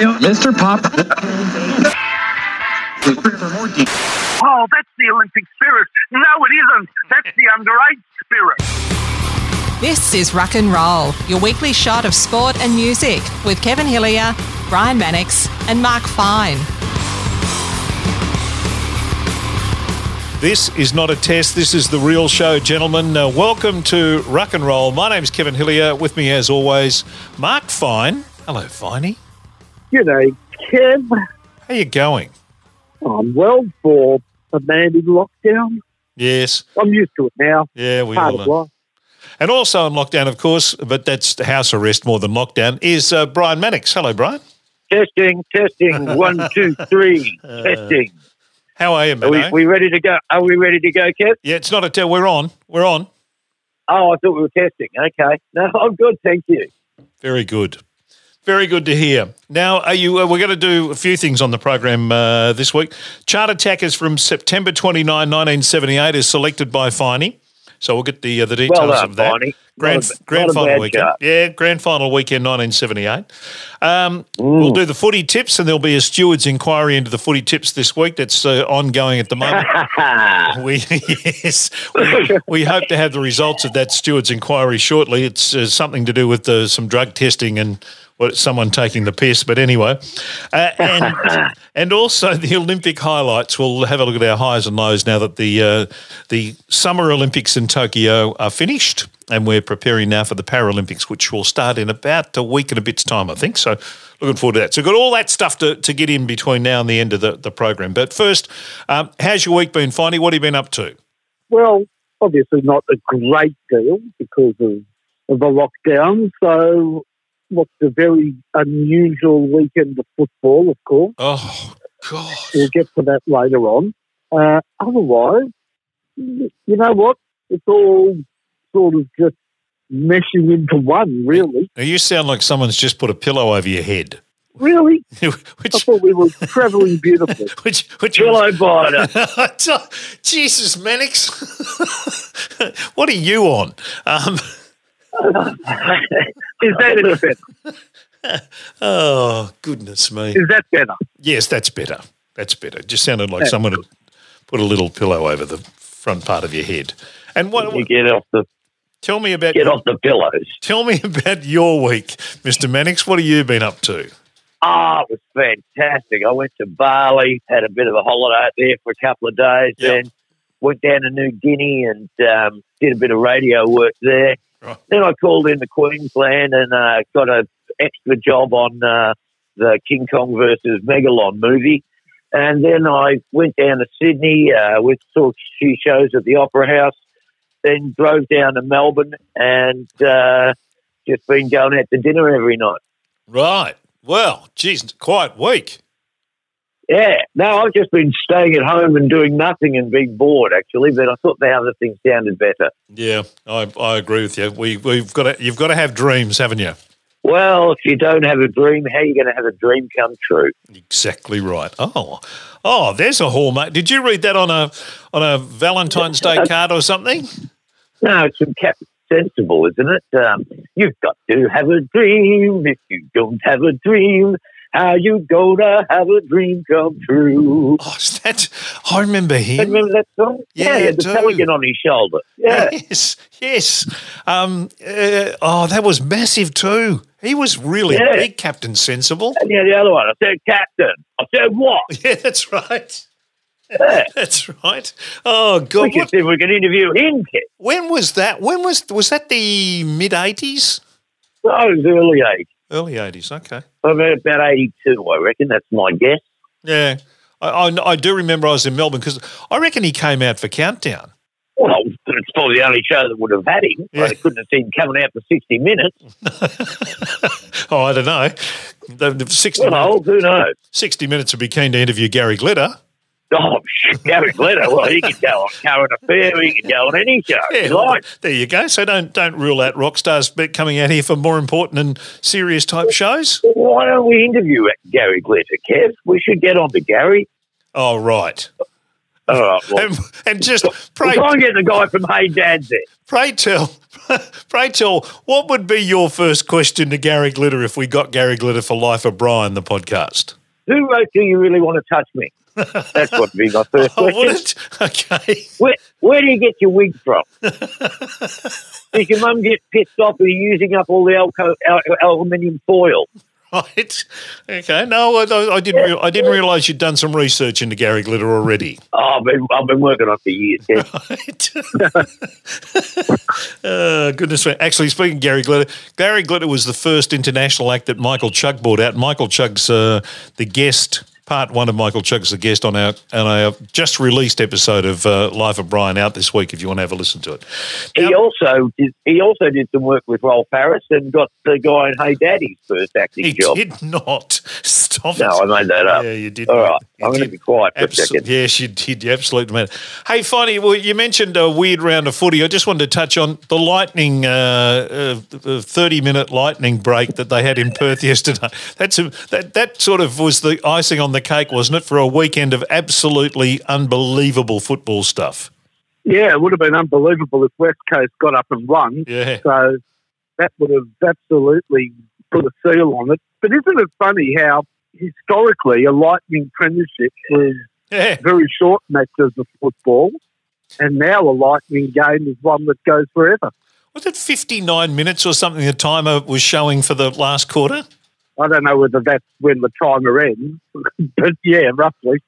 Mr. Pop. Oh, that's the Olympic spirit. No, it isn't. That's the underage spirit. This is Rock and Roll, your weekly shot of sport and music with Kevin Hillier, Brian Mannix, and Mark Fine. This is not a test. This is the real show, gentlemen. Uh, welcome to Rock and Roll. My name's Kevin Hillier. With me, as always, Mark Fine. Hello, Finey. G'day, Kev. How you going? I'm well for a man in lockdown. Yes. I'm used to it now. Yeah, we Part all are. And also in lockdown, of course, but that's house arrest more than lockdown, is uh, Brian Mannix. Hello, Brian. Testing, testing, one, two, three, testing. How are you, man? Are we, we ready to go? Are we ready to go, Kev? yeah, it's not a tell. We're on. We're on. Oh, I thought we were testing. Okay. No, I'm good, thank you. Very good. Very good to hear. Now, are you? Uh, we're going to do a few things on the program uh, this week. Chart Attackers from September 29, 1978 is selected by Finey. So we'll get the uh, the details Well done, of that. Finey. Grand, a- grand final weekend. chart. Yeah, grand final weekend 1978. Um, we'll do the footy tips, and there'll be a steward's inquiry into the footy tips this week. That's uh, ongoing at the moment. We yes, we, we hope to have the results of that steward's inquiry shortly. It's uh, something to do with uh, some drug testing and what someone taking the piss. But anyway, uh, and and also the Olympic highlights. We'll have a look at our highs and lows now that the uh, the Summer Olympics in Tokyo are finished, and we're preparing now for the Paralympics, which will start in about a week and a bit's time, I think. So. Looking forward to that. So, we've got all that stuff to, to get in between now and the end of the, the program. But first, um, how's your week been, Finey? What have you been up to? Well, obviously not a great deal because of, of the lockdown. So, what's a very unusual weekend of football, of course. Oh, God. We'll get to that later on. Uh, otherwise, you know what? It's all sort of just meshing into one, really. Now, you sound like someone's just put a pillow over your head. Really? which, I thought we were travelling beautifully. which, which, Pillow biter. Jesus, Mannix. what are you on? Um, Is that any better? oh, goodness me. Is that better? Yes, that's better. That's better. It just sounded like someone had put a little pillow over the front part of your head. And what? You get off the Tell me about get off the pillows. Tell me about your week, Mr. Mannix. What have you been up to? Ah, it was fantastic. I went to Bali, had a bit of a holiday out there for a couple of days, Yep. then went down to New Guinea and um, did a bit of radio work there. Right. Then I called in into Queensland and uh, got an extra job on uh, the King Kong versus Megalon movie. And then I went down to Sydney, uh, with saw a few shows at the Opera House, then drove down to Melbourne and uh, just been going out to dinner every night. Right. Well, geez, quite weak. Yeah, no, I've just been staying at home and doing nothing and being bored, actually. But I thought the other thing sounded better. Yeah, I, I agree with you. We we've got to, you've got to have dreams, haven't you? Well, if you don't have a dream, how are you going to have a dream come true? Exactly right. Oh, oh, there's a hallmark. Did you read that on a on a Valentine's Day card or something? No, it's from Captain Sensible, isn't it? Um, you've got to have a dream. If you don't have a dream, how you gonna have a dream come true? Oh, that? I remember him. remember that song? Yeah, he I the pelican on his shoulder. Yeah. Yes, yes. Um, uh, oh, that was massive too. He was really Yeah. big, Captain Sensible. And yeah, the other one, I said, Captain. I said, what? Yeah, that's right. Yeah. That's right. Oh God, We can what- see if we can interview him, when was that? When was was that? The mid eighties, No, it was early age. Early eighties. Okay. About, about 82, I reckon. That's my guess. Yeah, I, I, I do remember I was in Melbourne because I reckon he came out for Countdown. Well, it's probably the only show that would have had him. Yeah. I couldn't have seen him coming out for 60 minutes. oh, I don't know. The, the 60, Well, minutes, who knows? 60 minutes would be keen to interview Gary Glitter. Oh, Gary Glitter. Well, he could go on Current Affair. He could go on any show. Yeah, he there you go. So don't don't rule out rock stars coming out here for more important and serious type shows. Why don't we interview Gary Glitter, Kev? We should get on to Gary. Oh, right. All right. Well, And, and just pray, try and get the guy from Hey Dad's there. pray tell, pray tell, what would be your first question to Gary Glitter if we got Gary Glitter for Life of Brian, the podcast? Who wrote Do You Really Want to Touch Me? That's what be my first Oh, question. would it? Okay. Where, where do you get your wig from? Does your mum get pissed off with you using up all the alco- al- aluminium foil? Right. Okay. No, I, I- didn't. Re- I didn't realise you'd done some research into Gary Glitter already. Oh, I've been, I've been working on it for years. Ted. Right. uh, goodness me. Actually, speaking of Gary Glitter, Gary Glitter was the first international act that Michael Chugg brought out. Michael Chugg's uh, the guest. Part one of Michael Chugg's the guest on our on our just released episode of uh, Life of Brian out this week. If you want to have a listen to it. He Now- also did. He also did some work with Rolf Harris and got the guy in Hey Daddy's first acting He job. did not stop No, it. I made that up. Yeah, you did. All right, You I'm going to be quiet for a second. yes, you did. You absolutely man. Hey, funny. Well, you mentioned a weird round of footy. I just wanted to touch on the lightning, uh, uh, the thirty-minute lightning break that they had in Perth yesterday. That's a, that that sort of was the icing on the cake, wasn't it, for a weekend of absolutely unbelievable football stuff. Yeah, it would have been unbelievable if West Coast got up and won. Yeah. So that would have absolutely put a seal on it. But isn't it funny how historically a Lightning Premiership was Yeah. very short matches of football, and now a Lightning game is one that goes forever. Was it fifty-nine minutes or something? The timer was showing for the last quarter. I don't know whether that's when the timer ends, but yeah, roughly.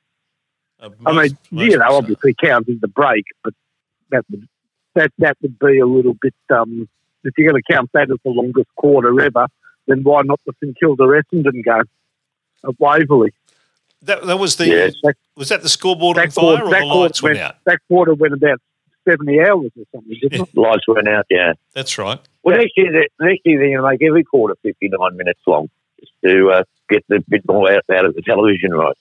Uh, I mean, most you know, so. obviously counting the break, but that would that that would be a little bit. Um, if you're going to count that as the longest quarter ever, then why not the St Kilda Essendon game at Waverley? That, that was the Yes. That, was that the scoreboard on that, fire quarter, or that, the quarter lights went went, out? that quarter went about seventy hours or something, didn't it? Lights went out. Yeah. That's right. Well, next year, they- next year they're going to make every quarter 59 minutes long just to uh, get the bit more out, out of the television rights.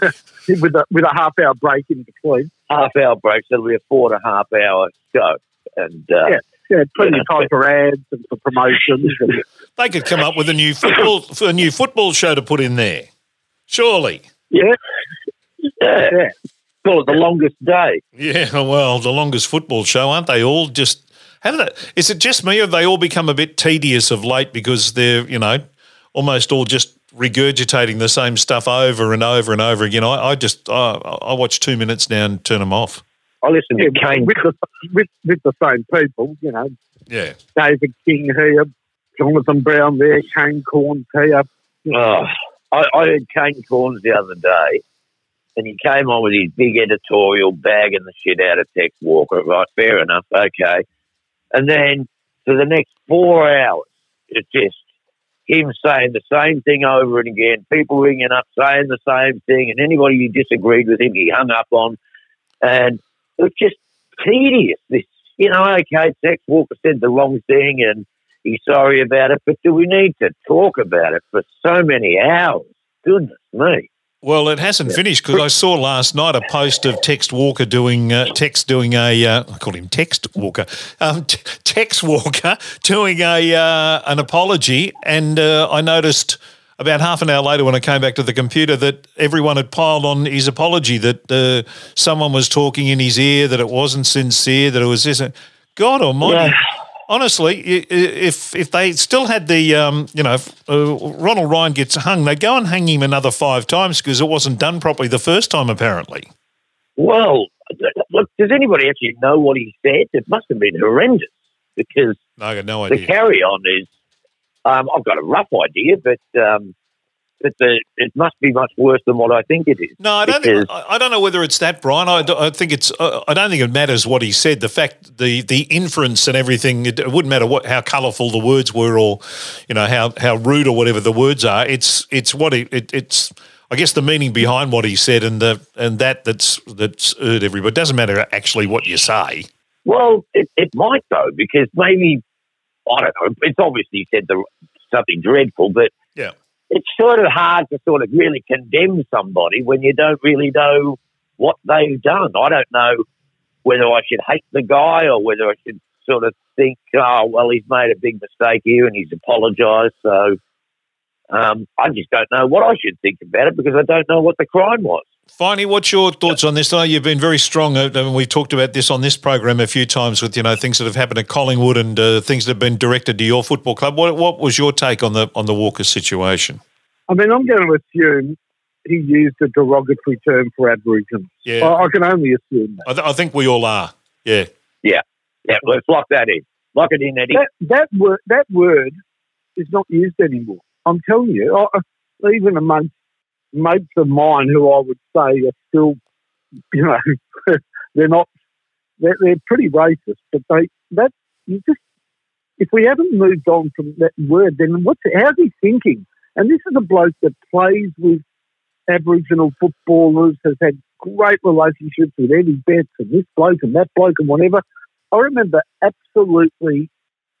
with a with a half hour break in between. Half hour breaks, that'll be a four and a half hour show. And uh, Yeah. Yeah, plenty Yeah. of time for ads and for promotions. They could come up with a new football a new football show to put in there. Surely. yeah, yeah, yeah. call it the longest day. Yeah, well, the longest football show, aren't they all just how did it is it just me or have they all become a bit tedious of late because they're, you know, almost all just regurgitating the same stuff over and over and over again. I, I just I, I watch two minutes now and turn them off. I listened to yeah Kane. with, the, with, with the same people, you know, Yeah. David King here, Jonathan Brown there, Kane Cornes here. Oh, I, I heard Kane Cornes the other day, and he came on with his big editorial bagging the shit out of Tex Walker. Right, fair enough, okay. And then for the next four hours, it's just him saying the same thing over and again, people ringing up saying the same thing, and anybody who disagreed with him, he hung up on. And it was just tedious. This, you know, okay, Tex Walker said the wrong thing and he's sorry about it, but do we need to talk about it for so many hours? Goodness me. Well, it hasn't finished because I saw last night a post of Text Walker doing uh, Text doing a uh, I call him Text Walker, um, t- Tex Walker doing a uh, an apology, and uh, I noticed about half an hour later when I came back to the computer that everyone had piled on his apology that uh, someone was talking in his ear that it wasn't sincere that it was this. God Almighty. Yeah. Honestly, if if they still had the, um, you know, if, uh, Ronald Ryan gets hung, they go and hang him another five times because it wasn't done properly the first time, apparently. Well, look, does anybody actually know what he said? It must have been horrendous because No, I got no idea. the carry on is, um, I've got a rough idea, but um, but the, it must be much worse than what I think it is. No, I don't. Think, I don't know whether it's that, Brian. I, I think it's. I don't think it matters what he said. The fact, the the inference and everything. It, it wouldn't matter what how colourful the words were, or you know how how rude or whatever the words are. It's it's what he, it, it's. I guess the meaning behind what he said and the and that that's that's hurt everybody. It doesn't matter actually what you say. Well, it, it might though, because maybe I don't know. It's obviously said the, something dreadful, but. It's sort of hard to sort of really condemn somebody when you don't really know what they've done. I don't know whether I should hate the guy or whether I should sort of think, oh well, he's made a big mistake here and he's apologised. So um, I just don't know what I should think about it because I don't know what the crime was. Finally, what's your thoughts on this? I know you've been very strong. uh, and we've talked about this on this program a few times with you know things that have happened at Collingwood and uh, things that have been directed to your football club. What, what was your take on the on the Walker situation? I mean, I'm going to assume he used a derogatory term for Aboriginals. Yeah. I, I can only assume that. I, th- I think we all are. Yeah. Yeah, yeah. let's lock that in. Lock it in, Eddie. That, that word, that word is not used anymore. I'm telling you, I, I- even amongst mates of mine who I would say are still, you know, they're not, they're, they're pretty racist, but they, that, you just, if we haven't moved on from that word, then what's, how's he thinking? And this is a bloke that plays with Aboriginal footballers, has had great relationships with Eddie Betts and this bloke and that bloke and whatever. I remember absolutely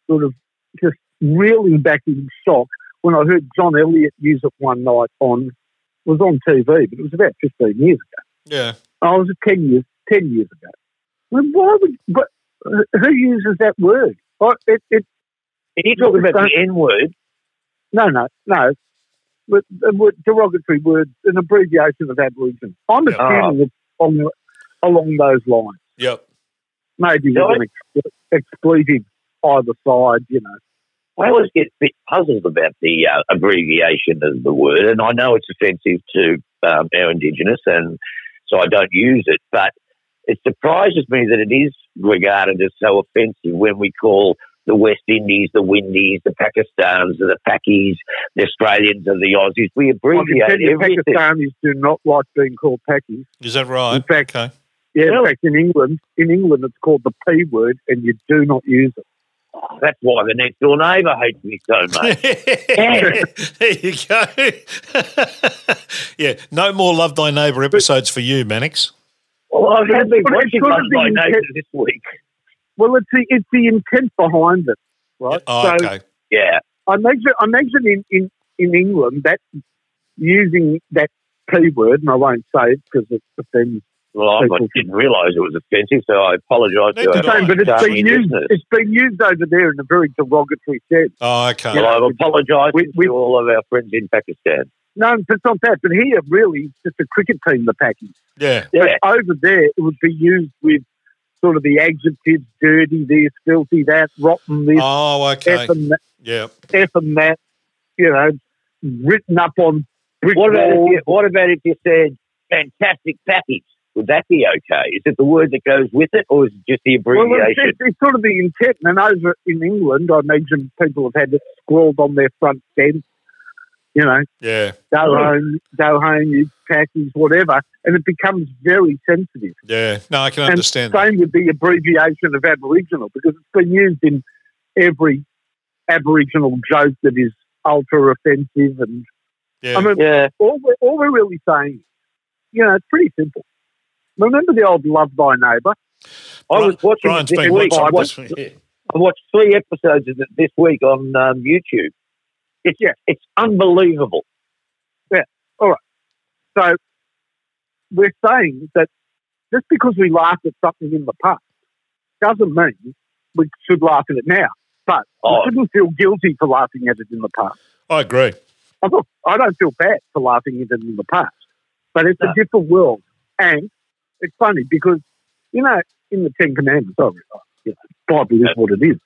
sort of just reeling back in shock when I heard John Elliott use it one night on, was on TV, but it was about 15 years ago. Yeah. I was 10 years, 10 years ago. Well, why would, but who uses that word? I, it, it, Are you talking about the N word? no, no, no. But the word, derogatory word, an abbreviation of Aboriginal. I'm Yeah. assuming ah. it's on, along those lines. Yep. Maybe No, with an ex- expletive either side, you know. I always get a bit puzzled about the uh, abbreviation of the word, and I know it's offensive to um, our Indigenous, and so I don't use it. But it surprises me that it is regarded as so offensive when we call the West Indies the Windies, the Pakistans, the Pakis, the Australians, and the Aussies. We I can abbreviate tell you, everything. Pakistanis do not like being called Pakis. Is that right? In fact- okay. Yeah, in fact, in England, in England, it's called the P word, and you do not use it. That's why the next door neighbour hates me so much. there you go. yeah, no more Love Thy Neighbour episodes for you, Mannix. well, I've But been it's watching Love Thy be Neighbour this week. Well, it's the it's the intent behind it, right? Oh, so okay. Yeah. I imagine I imagine in, in in England that using that P word, and I won't say it because it offends. Well, I People- didn't realise it was offensive, so I apologise to Neither our. Same, but it's Darwin been used. listeners. It's been used over there in a very derogatory sense. Oh, okay. Well, I've apologised We- we- to all of our friends in Pakistan. No, it's not that. But here, really, it's just a cricket team, the Packies. Yeah. Yeah. But over there, it would be used with sort of the adjectives dirty, this, filthy, that, rotten, this, Oh, okay. F and that, Yeah. F and that, you know, written up on brick What about, if you, what about if you said fantastic package? Would that be okay? Is it the word that goes with it, or is it just the Well, it's, abbreviation? it's, it's sort of the intent. And over in England, I imagine people have had it scrawled on their front fence, you know, Yeah. go Oh. home, go home, you packies, whatever. And it becomes very sensitive. Yeah. No, I can And understand that. Same with the abbreviation of Aboriginal because it's been used in every Aboriginal joke that is ultra offensive. And Yeah. I mean, yeah. all we're, all we're really saying, you know, it's pretty simple. Remember the old Love Thy Neighbour? I was watching Brian's this been week. I watched. Yeah. I watched three episodes of it this week on um, YouTube. It's Yeah. it's unbelievable. Yeah. All right. So we're saying that just because we laughed at something in the past doesn't mean we should laugh at it now. But Oh. we shouldn't feel guilty for laughing at it in the past. I agree. I, look, I don't feel bad for laughing at it in the past, but it's No. a different world. And it's funny because, you know, in the Ten Commandments, oh, you know, Bible is what it is.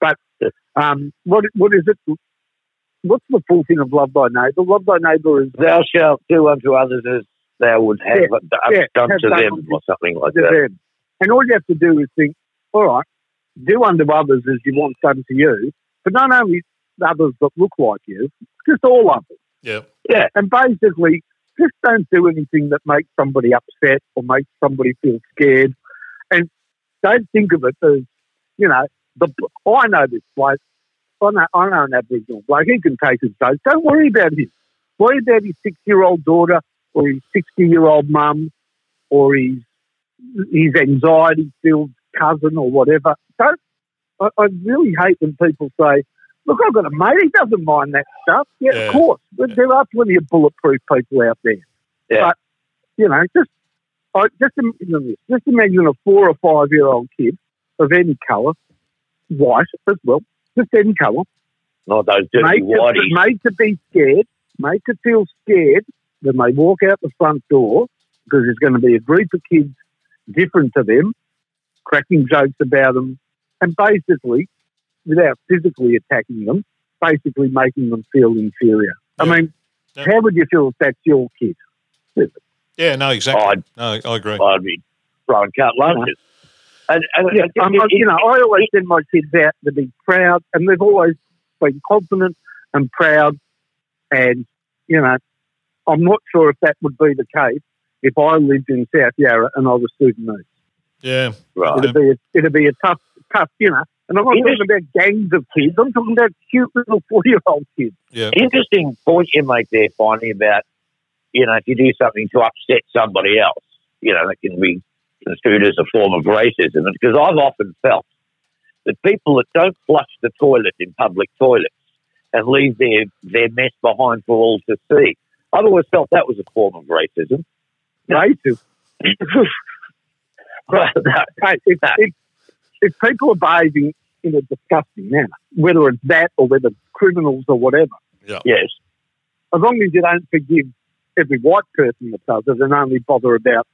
But um, what what is it? What's the full thing of love thy neighbour? Love thy neighbour is Thou shalt do unto others as thou would have Yeah, done, yeah, done have to done them, or something like that. them. And all you have to do is think, all right, do unto others as you want done to you, but not only others that look like you, just all others. Yeah, yeah. And basically, just don't do anything that makes somebody upset or makes somebody feel scared. And don't think of it as, you know, the I know this bloke. I know, I know an Aboriginal bloke. He can take his dose. Don't worry about him. Worry about his six-year-old daughter or his sixty-year-old mum or his his anxiety-filled cousin or whatever. Don't. I, I really hate when people say, "Look, I've got a mate. He doesn't mind that stuff." Yeah, Yeah. of course. But there are plenty of bulletproof people out there. Yeah. But you know, just I, just imagine this. Just imagine a four or five-year-old kid of any colour, white as well, just any colour, Not those dirty made to, whiteys. made to be scared, made to feel scared when they walk out the front door because there's going to be a group of kids different to them, cracking jokes about them, and basically, without physically attacking them, basically making them feel inferior. I mean, Yeah. how would you feel if that's your kid? Yeah, no, exactly. I'd- no, I agree. I'd be throwing cut lunches. And, and Yeah, it- I'm, it- I- you know, I always send my kids out to be proud, and they've always been confident and proud. And you know, I'm not sure if that would be the case if I lived in South Yarra and I was Sudanese. Yeah, right. It'd be a, it'd be a tough, tough, you know. And I'm not talking about gangs of kids. I'm talking about cute little four-year-old kids. yeah, Interesting point you make there, Finey, about, you know, if you do something to upset somebody else, you know, that can be construed as a form of racism. Because I've often felt that people that don't flush the toilet in public toilets and leave their, their mess behind for all to see, I've always felt that was a form of racism. Racist. Right. Hey, if, if, if people are behaving in a disgusting manner, whether it's that or whether it's criminals or whatever, yes. as long as you don't forgive every white person that does it and only bother about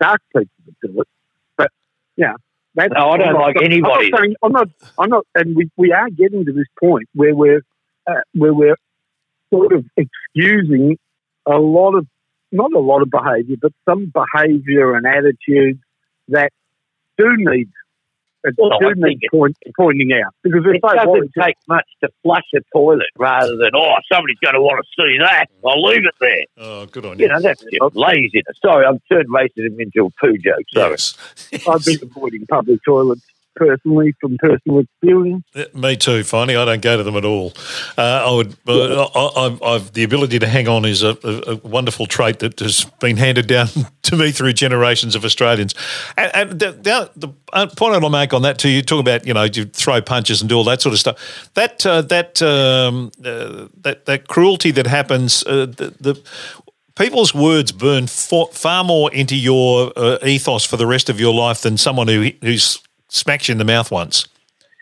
dark people that do it. But yeah, that's, No, I don't I'm not- like anybody I'm not, saying, I'm not. I'm not. And we, we are getting to this point where we're uh, where we're sort of excusing a lot of not a lot of behaviour, but some behaviour and attitudes that do need uh, Well, do need point, pointing out because It if they want doesn't take much to flush a toilet rather than, oh, somebody's going to want to see that. I'll leave it there. Oh, good on you. You know, that's just laziness. Sorry, I've turned racism into a poo joke. Sorry. Yes. I've been avoiding public toilets personally from personal experience. Yeah, Me too, Finey. I don't go to them at all. Uh, I would. Uh, I, I, I've the ability to hang on is a, a, a wonderful trait that has been handed down to me through generations of Australians. And, and the, the, the uh, point I'll make on that too, you talk about you know you throw punches and do all that sort of stuff. That uh, that um, uh, that that cruelty that happens. Uh, the, the people's words burn far more into your uh, ethos for the rest of your life than someone who who's smacks you in the mouth once.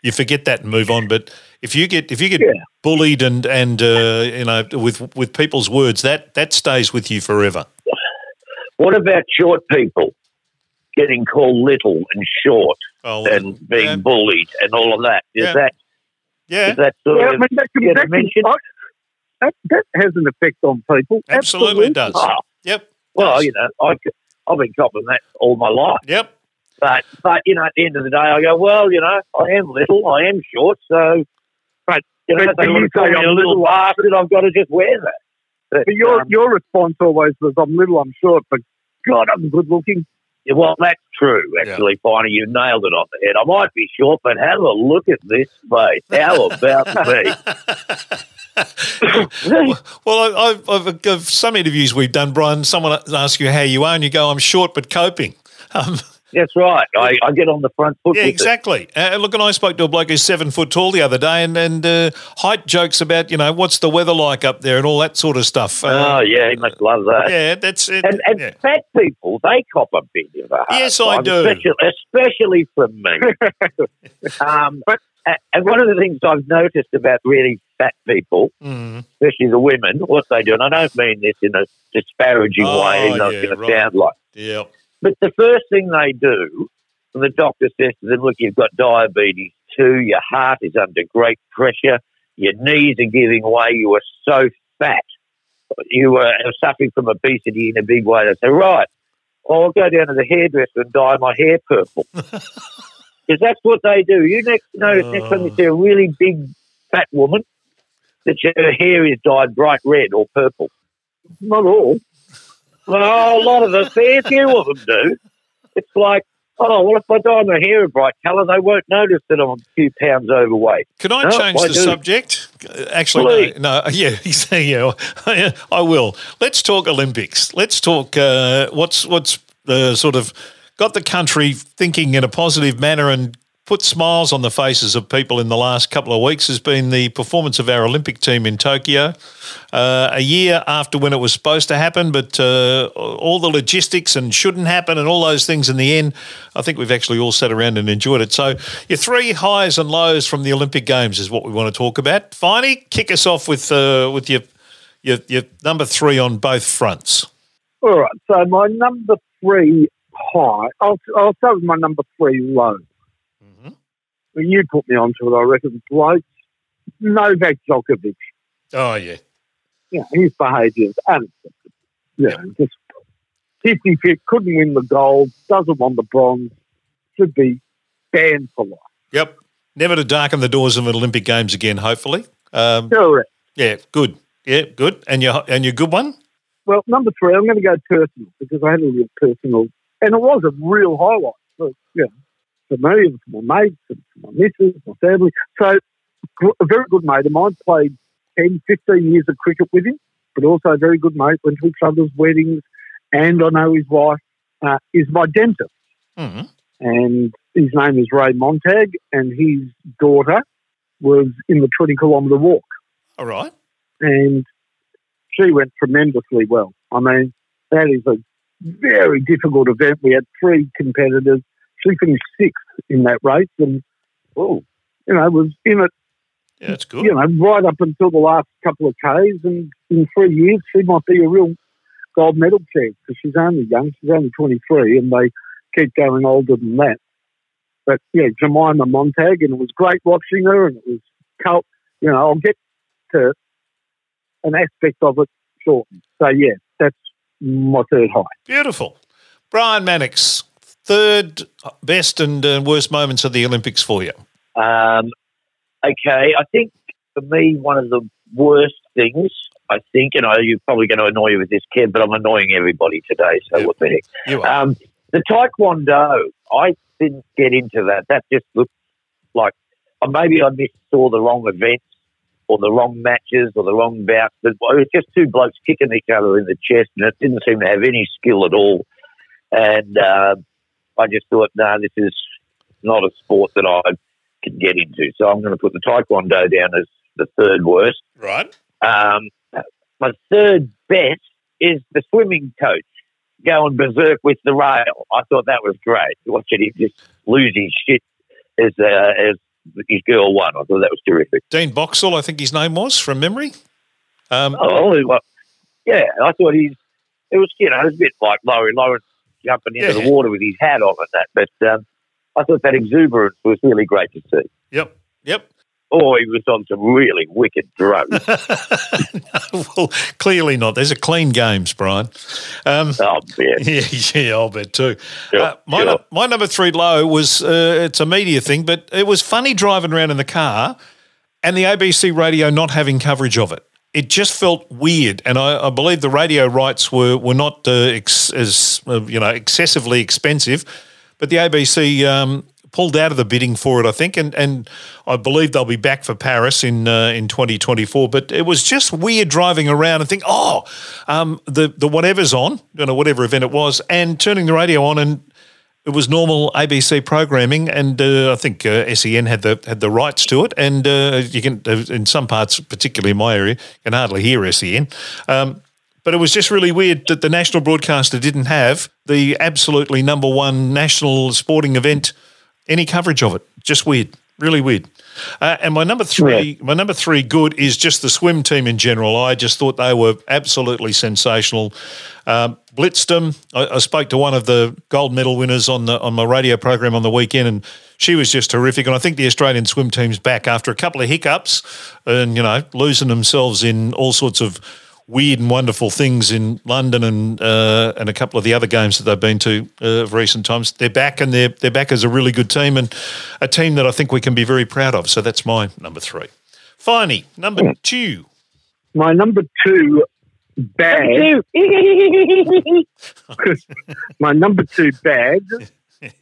You forget that and move on. But if you get if you get Yeah. bullied and and uh, you know with with people's words, that that stays with you forever. What about short people getting called little and short Oh, and being yeah. bullied and all of that? Is Yeah. that yeah, is that sort Yeah, I of mean, that, can, get that, a can, mention? I, that, that has an effect on people. absolutely it does. Oh, Yep, well, you know, I, I've been copping that all my life. yep. But, but you know, at the end of the day, I go, well, you know, I am little, I am short, so, but, you know, But if they you want to call say me a I'm little little, bastard, I've got to just wear that. But, But your um, your response always was, "I'm little, I'm short, but God, I'm good looking." Yeah, Well, that's true, actually, Finey. You nailed it on the head. I might be short, but have a look at this face. How about me? Well, I, I've, I've, I've some interviews we've done, Brian. Someone asks you how you are, and you go, "I'm short but coping." Um, That's right. I, I get on the front foot yeah, exactly. Uh, look, and I spoke to a bloke who's seven foot tall the other day, and and uh, height jokes about you know what's the weather like up there and all that sort of stuff. Uh, Oh, yeah, he must love that. yeah, that's it. And, and yeah. fat people, they cop a bit of a hard Yes, I time, do. Especially, especially from me. um, but and one of the things I've noticed about really fat people, Mm. especially the women, what they do, and I don't mean this in a disparaging Oh, way, even though yeah, it's going right. to sound like Yeah. But the first thing they do, and the doctor says to them, look, you've got diabetes too, your heart is under great pressure, your knees are giving way, you are so fat, you are suffering from obesity in a big way. They say, right, I'll go down to the hairdresser and dye my hair purple. Because that's what they do. You next notice next time you see a oh. really big fat woman, that her hair is dyed bright red or purple. Not all. Well, a lot of a fair few of them do. It's like, oh, well, if I dye my hair a bright colour, they won't notice that I'm a few pounds overweight. Can I No, change I the do. subject? Actually, Please. no, no. Yeah, yeah, I will. Let's talk Olympics. Let's talk uh, what's what's uh, sort of got the country thinking in a positive manner and put smiles on the faces of people in the last couple of weeks has been the performance of our Olympic team in Tokyo. Uh, a year after when it was supposed to happen, but uh, all the logistics and shouldn't happen and all those things in the end, I think we've actually all sat around and enjoyed it. So, your three highs and lows from the Olympic Games is what we want to talk about. Finally, kick us off with uh, with your, your your number three on both fronts. All right. So my number three high. I'll, I'll start with my number three low. You put me onto it. I reckon. Blokes, Novak Djokovic. Oh, yeah. Yeah, his behaviour is unacceptable. Yeah, just 50 fit, couldn't win the gold, doesn't want the bronze, should be banned for life. Yep. Never to darken the doors of an Olympic Games again, hopefully. Um, Correct. yeah, good. Yeah, good. And your and your good one? Well, number three, I'm going to go personal because I had a little personal, and it was a real highlight you know, for me and for my mates and for my missus, my family. So, a very good mate of mine played 10, 15 years of cricket with him, but also a very good mate, went to each other's weddings, and I know his wife uh, is my dentist. hmm and his name is Ray Montag, and his daughter was in the 20 kilometre walk, All right. and she went tremendously well. I mean, that is a very difficult event. We had three competitors. She finished sixth in that race, and oh, you know, was in it, Yeah, that's good. you know, right up until the last couple of Ks. And in three years, she might be a real gold medal chance because she's only young. She's only 23, and they keep going older than that. But yeah, Jemima Montag, and it was great watching her, and it was cult. You know, I'll get to an aspect of it shortly. So yeah, that's my third high. Beautiful. Brian Mannix, third best and uh, worst moments of the Olympics for you. Um, okay, I think for me, one of the worst things, I think, and I, you're probably going to annoy you with this, kid, but I'm annoying everybody today, so Yeah. what the heck. You are. Um, the Taekwondo, I didn't get into that. That just looked like or maybe I missed saw the wrong events or the wrong matches or the wrong bouts. But it was just two blokes kicking each other in the chest, and it didn't seem to have any skill at all. And uh, I just thought, no, this is not a sport that I can get into. So I'm going to put the Taekwondo down as the third worst. right. Um, my third best is the swimming coach going berserk with the rail. I thought that was great. Watching him just lose his shit as uh, as his girl won. I thought that was terrific. Dean Boxall, I think his name was from memory. Um, Oh, well, yeah, I thought he's. It was you know it was a bit like Laurie Lawrence jumping into Yeah. the water with his hat on and that, but um, I thought that exuberance was really great to see. Yep. Yep. Oh, he was on some really wicked drugs. well, clearly not. There's a clean games, Brian. Um, oh, yeah. yeah, yeah, I'll bet too. Sure, Uh, my, sure. nu- my number three low was uh, it's a media thing, but it was funny driving around in the car and the ABC radio not having coverage of it. It just felt weird, and I, I believe the radio rights were were not uh, ex, as uh, you know excessively expensive, but the ABC um, pulled out of the bidding for it, I think, and and I believe they'll be back for Paris in uh, in 2024. But it was just weird driving around and think, oh, um, the the whatever's on, you know, whatever event it was, and turning the radio on and it was normal ABC programming, and uh, I think uh, SEN had the had the rights to it. And uh, you can, uh, in some parts, particularly in my area, you can hardly hear SEN. Um, but it was just really weird that the national broadcaster didn't have the absolutely number one national sporting event any coverage of it. Just weird, really weird. Uh, and my number three, my number three good is just the swim team in general. I just thought they were absolutely sensational. Um, blitzed them. I, I spoke to one of the gold medal winners on the on my radio program on the weekend, and she was just terrific. And I think the Australian swim team's back after a couple of hiccups, and you know, losing themselves in all sorts of weird and wonderful things in London and uh, and a couple of the other games that they've been to uh, of recent times. They're back and they're they're back as a really good team and a team that I think we can be very proud of. So that's my number three. Finally, number two. My number two bag, my number two bag,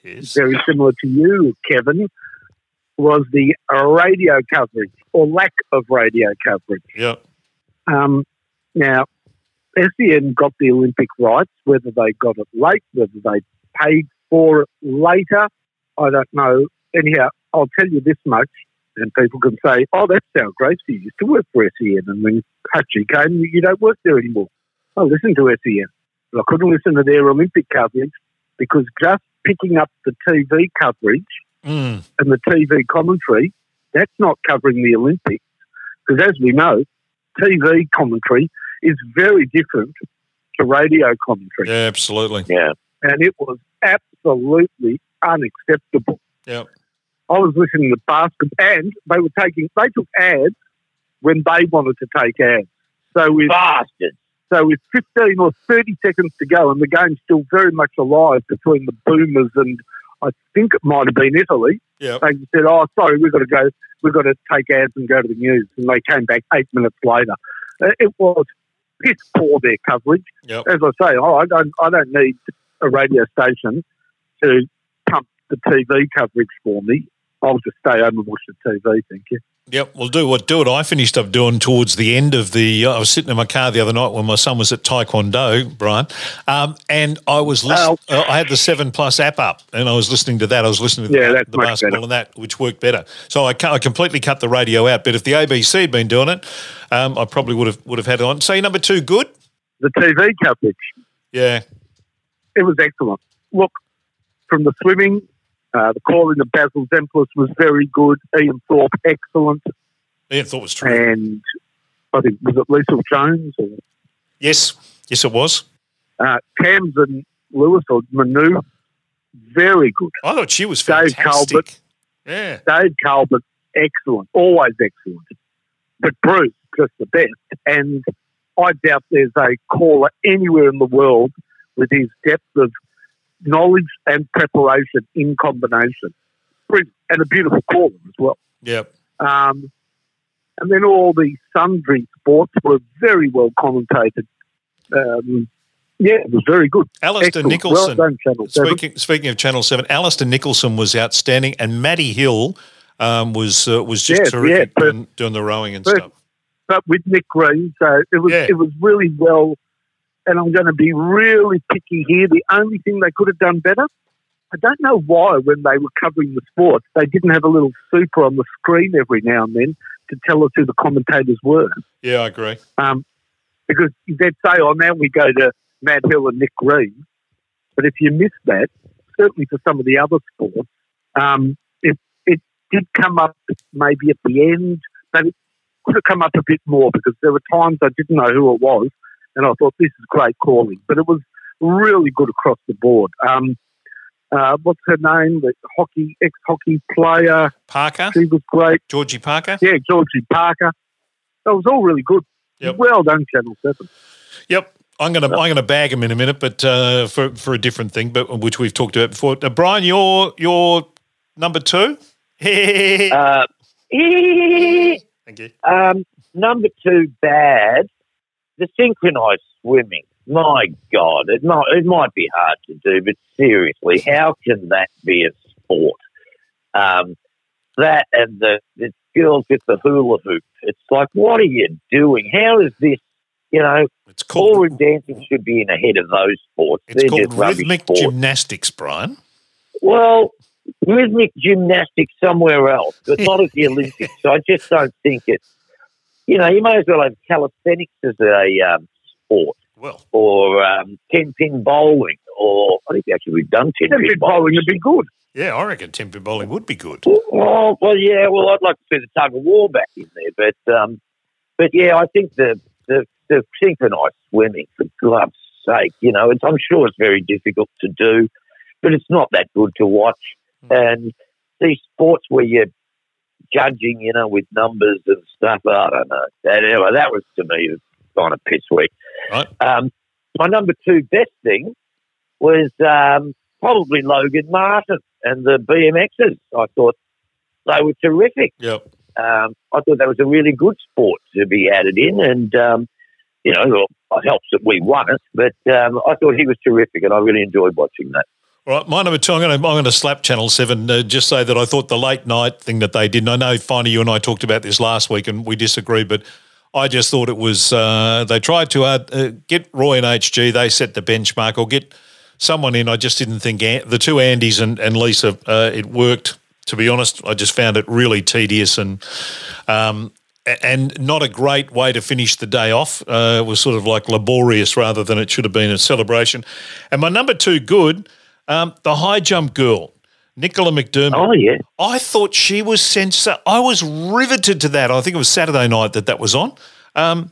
Yes. very similar to you, Kevin, was the radio coverage or lack of radio coverage. Yeah. Um, now, SEN got the Olympic rights, whether they got it late, whether they paid for it later, I don't know. Anyhow, I'll tell you this much, and people can say, oh, that's how Gracie used to work for SEN, and when Patchy came, you don't work there anymore. I listened to SEN, but I couldn't listen to their Olympic coverage because just picking up the TV coverage Mm. and the TV commentary, that's not covering the Olympics. Because as we know, TV commentary is very different to radio commentary, Yeah, absolutely. Yeah. and it was absolutely unacceptable. Yeah. I was listening to basketball, and they were taking they took ads when they wanted to take ads. So with Bastards. so with fifteen or thirty seconds to go, and the game's still very much alive between the Boomers and I think it might have been Italy. Yeah. They said, "Oh, sorry, we've got to go. We've got to take ads and go to the news." And they came back eight minutes later. Uh, It was piss poor their coverage. Yep. As I say, I don't, I don't need a radio station to pump the TV coverage for me. I'll just stay home and watch the TV. Thank you. Yep, well, do what do it. I finished up doing towards the end of the. I was sitting in my car the other night when my son was at Taekwondo, Brian, um, and I was listening. Oh. I had the Seven Plus app up, and I was listening to that. I was listening to Yeah, the, the basketball better. and that, which worked better. So I, I completely cut the radio out. But if the ABC had been doing it, um, I probably would have would have had it on. So your number two, good. The TV coverage, Yeah, it was excellent. Look, from the swimming, uh, the calling of Basil Zempilas was very good. Ian Thorpe, excellent. Ian it was true. And I think, was it Leisel Jones or yes, yes, it was. uh, and Lewis or Manu? Very good. I thought she was Dave fantastic. Culbert. Yeah, Dave Culbert, excellent, always excellent. But Bruce, just the best. And I doubt there's a caller anywhere in the world with his depth of knowledge and preparation in combination. Brilliant. And a beautiful caller as well. yep. Um, and then all the sundry sports were very well commentated. Um, yeah, it was very good. Alistair Excellent. Nicholson. Well done, 7. Speaking, speaking of Channel Seven, Alistair Nicholson was outstanding, and Matty Hill um, was uh, was just Yeah, terrific yeah, but- doing, doing the rowing and but- stuff. but with Nick Green. So it was Yeah. it was really well. And I'm going to be really picky here. The only thing they could have done better, I don't know why when they were covering the sports, they didn't have a little super on the screen every now and then to tell us who the commentators were. Yeah, I agree. Um, because they'd say, "Oh, now we go to Matt Hill and Nick Green," but if you miss that, certainly for some of the other sports, um, it it did come up maybe at the end, but it could have come up a bit more because there were times I didn't know who it was, and I thought this is great calling, but it was really good across the board. Um, uh, what's her name? The hockey ex-hockey player. Parker, She was great. Georgie Parker. Yeah, Georgie Parker. That was all really good. Yep. Well done, Channel Seven. Yep. I'm gonna I'm gonna bag him in a minute, but uh, for for a different thing, but which we've talked about before. Uh, Brian, you're you're number two. Uh, Thank you. um, number two, bad. The synchronised swimming. My God, it might it might be hard to do, but seriously, how can that be a sport? Um, that and the, the girls with the hula hoop. It's like, what are you doing? How is this? You know, It's called ballroom dancing should be in ahead of those sports. it's They're called rhythmic sports. gymnastics, Brian. Well, rhythmic gymnastics somewhere else, but not at the Olympics. So I just don't think it's. You know, you may as well have calisthenics as a um, sport, Well, or um, ten pin bowling, or I think actually we've done ten Ten pin pin bowling. would be good. yeah, I reckon ten pin bowling would be good. Well, well, yeah. Well, I'd like to see the tug of war back in there, but um, but yeah, I think the the, the synchronised swimming, for glove's sake, you know, it's, I'm sure it's very difficult to do, but it's not that good to watch. And these sports where you're judging, you know, with numbers and stuff, I don't know. That, anyway, that was to me kind of piss weak. Right. Um, my number two best thing was um, probably Logan Martin and the BMXs. I thought they were terrific. Yep. Um, I thought that was a really good sport to be added in, and um, you know, it helps that we won it. But um, I thought he was terrific, and I really enjoyed watching that. All right, my number two. I'm going to I'm going to slap Channel Seven. Uh, just say that I thought the late night thing that they did. And I know, finally, you and I talked about this last week, and we disagreed, but. I just thought it was uh, they tried to uh, uh, get Roy and HG. They set the benchmark, or get someone in. I just didn't think An- the two Andys and, and Lisa. Uh, it worked. To be honest, I just found it really tedious and um, and not a great way to finish the day off. Uh, it was sort of like laborious rather than it should have been a celebration. And my number two good, um, the high jump girl, Nicola McDermott. Oh yeah, I thought she was sensa. I was riveted to that. I think it was Saturday night that that was on. Um,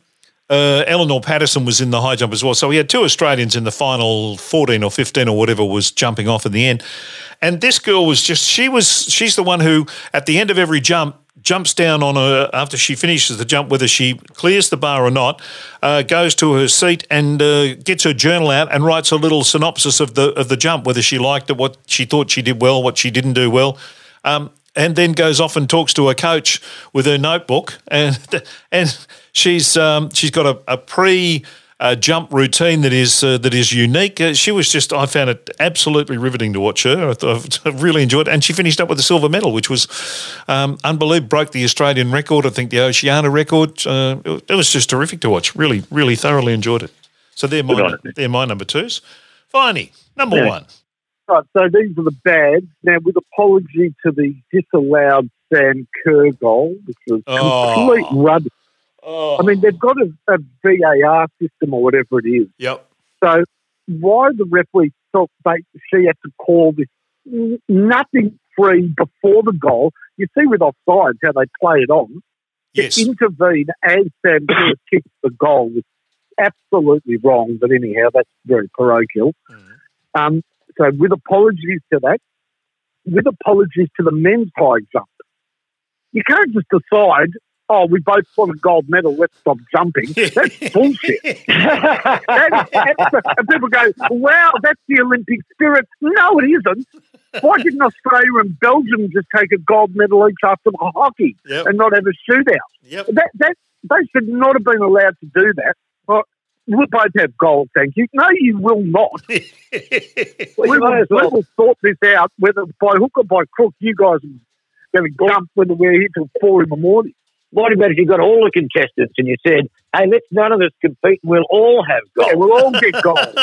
uh, Eleanor Patterson was in the high jump as well. So we had two Australians in the final 14 or 15 or whatever was jumping off in the end. And this girl was just, she was, she's the one who at the end of every jump jumps down on her after she finishes the jump, whether she clears the bar or not, uh, goes to her seat and uh, gets her journal out and writes a little synopsis of the of the jump, whether she liked it, what she thought she did well, what she didn't do well. Um, and then goes off and talks to her coach with her notebook, and and she's um, she's got a, a pre uh, jump routine that is uh, that is unique. Uh, she was just I found it absolutely riveting to watch her. I, I really enjoyed it, and she finished up with a silver medal, which was um, unbelievable. Broke the Australian record, I think the Oceania record. Uh, it, it, was just terrific to watch. Really, really thoroughly enjoyed it. So they're my they're my number twos. Finally, number yeah. one. Right, so these are the bads. Now, with apology to the disallowed Sam Kerr goal, which was oh. complete rubbish. Oh. I mean, they've got a, a, VAR system or whatever it is. Yep. So why the referee felt they, she had to call this nothing free before the goal? You see with offsides how they play it on. Yes. To intervene as Sam Kerr kicks the goal was absolutely wrong. But anyhow, that's very parochial. Mm. Um, so with apologies to that, with apologies to the men's high jump, you can't just decide, oh, we both won a gold medal, let's stop jumping. That's bullshit. that is, and people go, wow, that's the Olympic spirit. No, it isn't. Why didn't Australia and Belgium just take a gold medal each after the hockey yep. and not have a shootout? Yep. That, that, they should not have been allowed to do that. Well, We'll both have gold, thank you. No, you will not. we, will, well. we will sort this out, whether by hook or by crook, you guys are going to jump whether we're here till four in the morning. What about if you got all the contestants and you said, hey, let's none of us compete and we'll all have gold? We'll all get gold.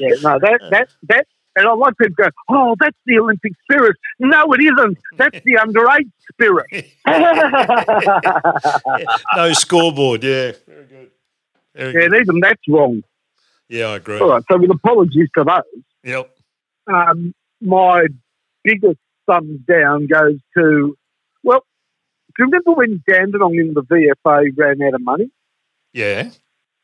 yeah, no, that, that, that, and I like people go, oh, that's the Olympic spirit. No, it isn't. That's the underage spirit. no scoreboard, yeah. Very good. Yeah, even that's wrong. Yeah, I agree. All right, so with apologies to those. Yep. Um, my biggest thumbs down goes to, well, you remember when Dandenong in the VFA ran out of money? Yeah.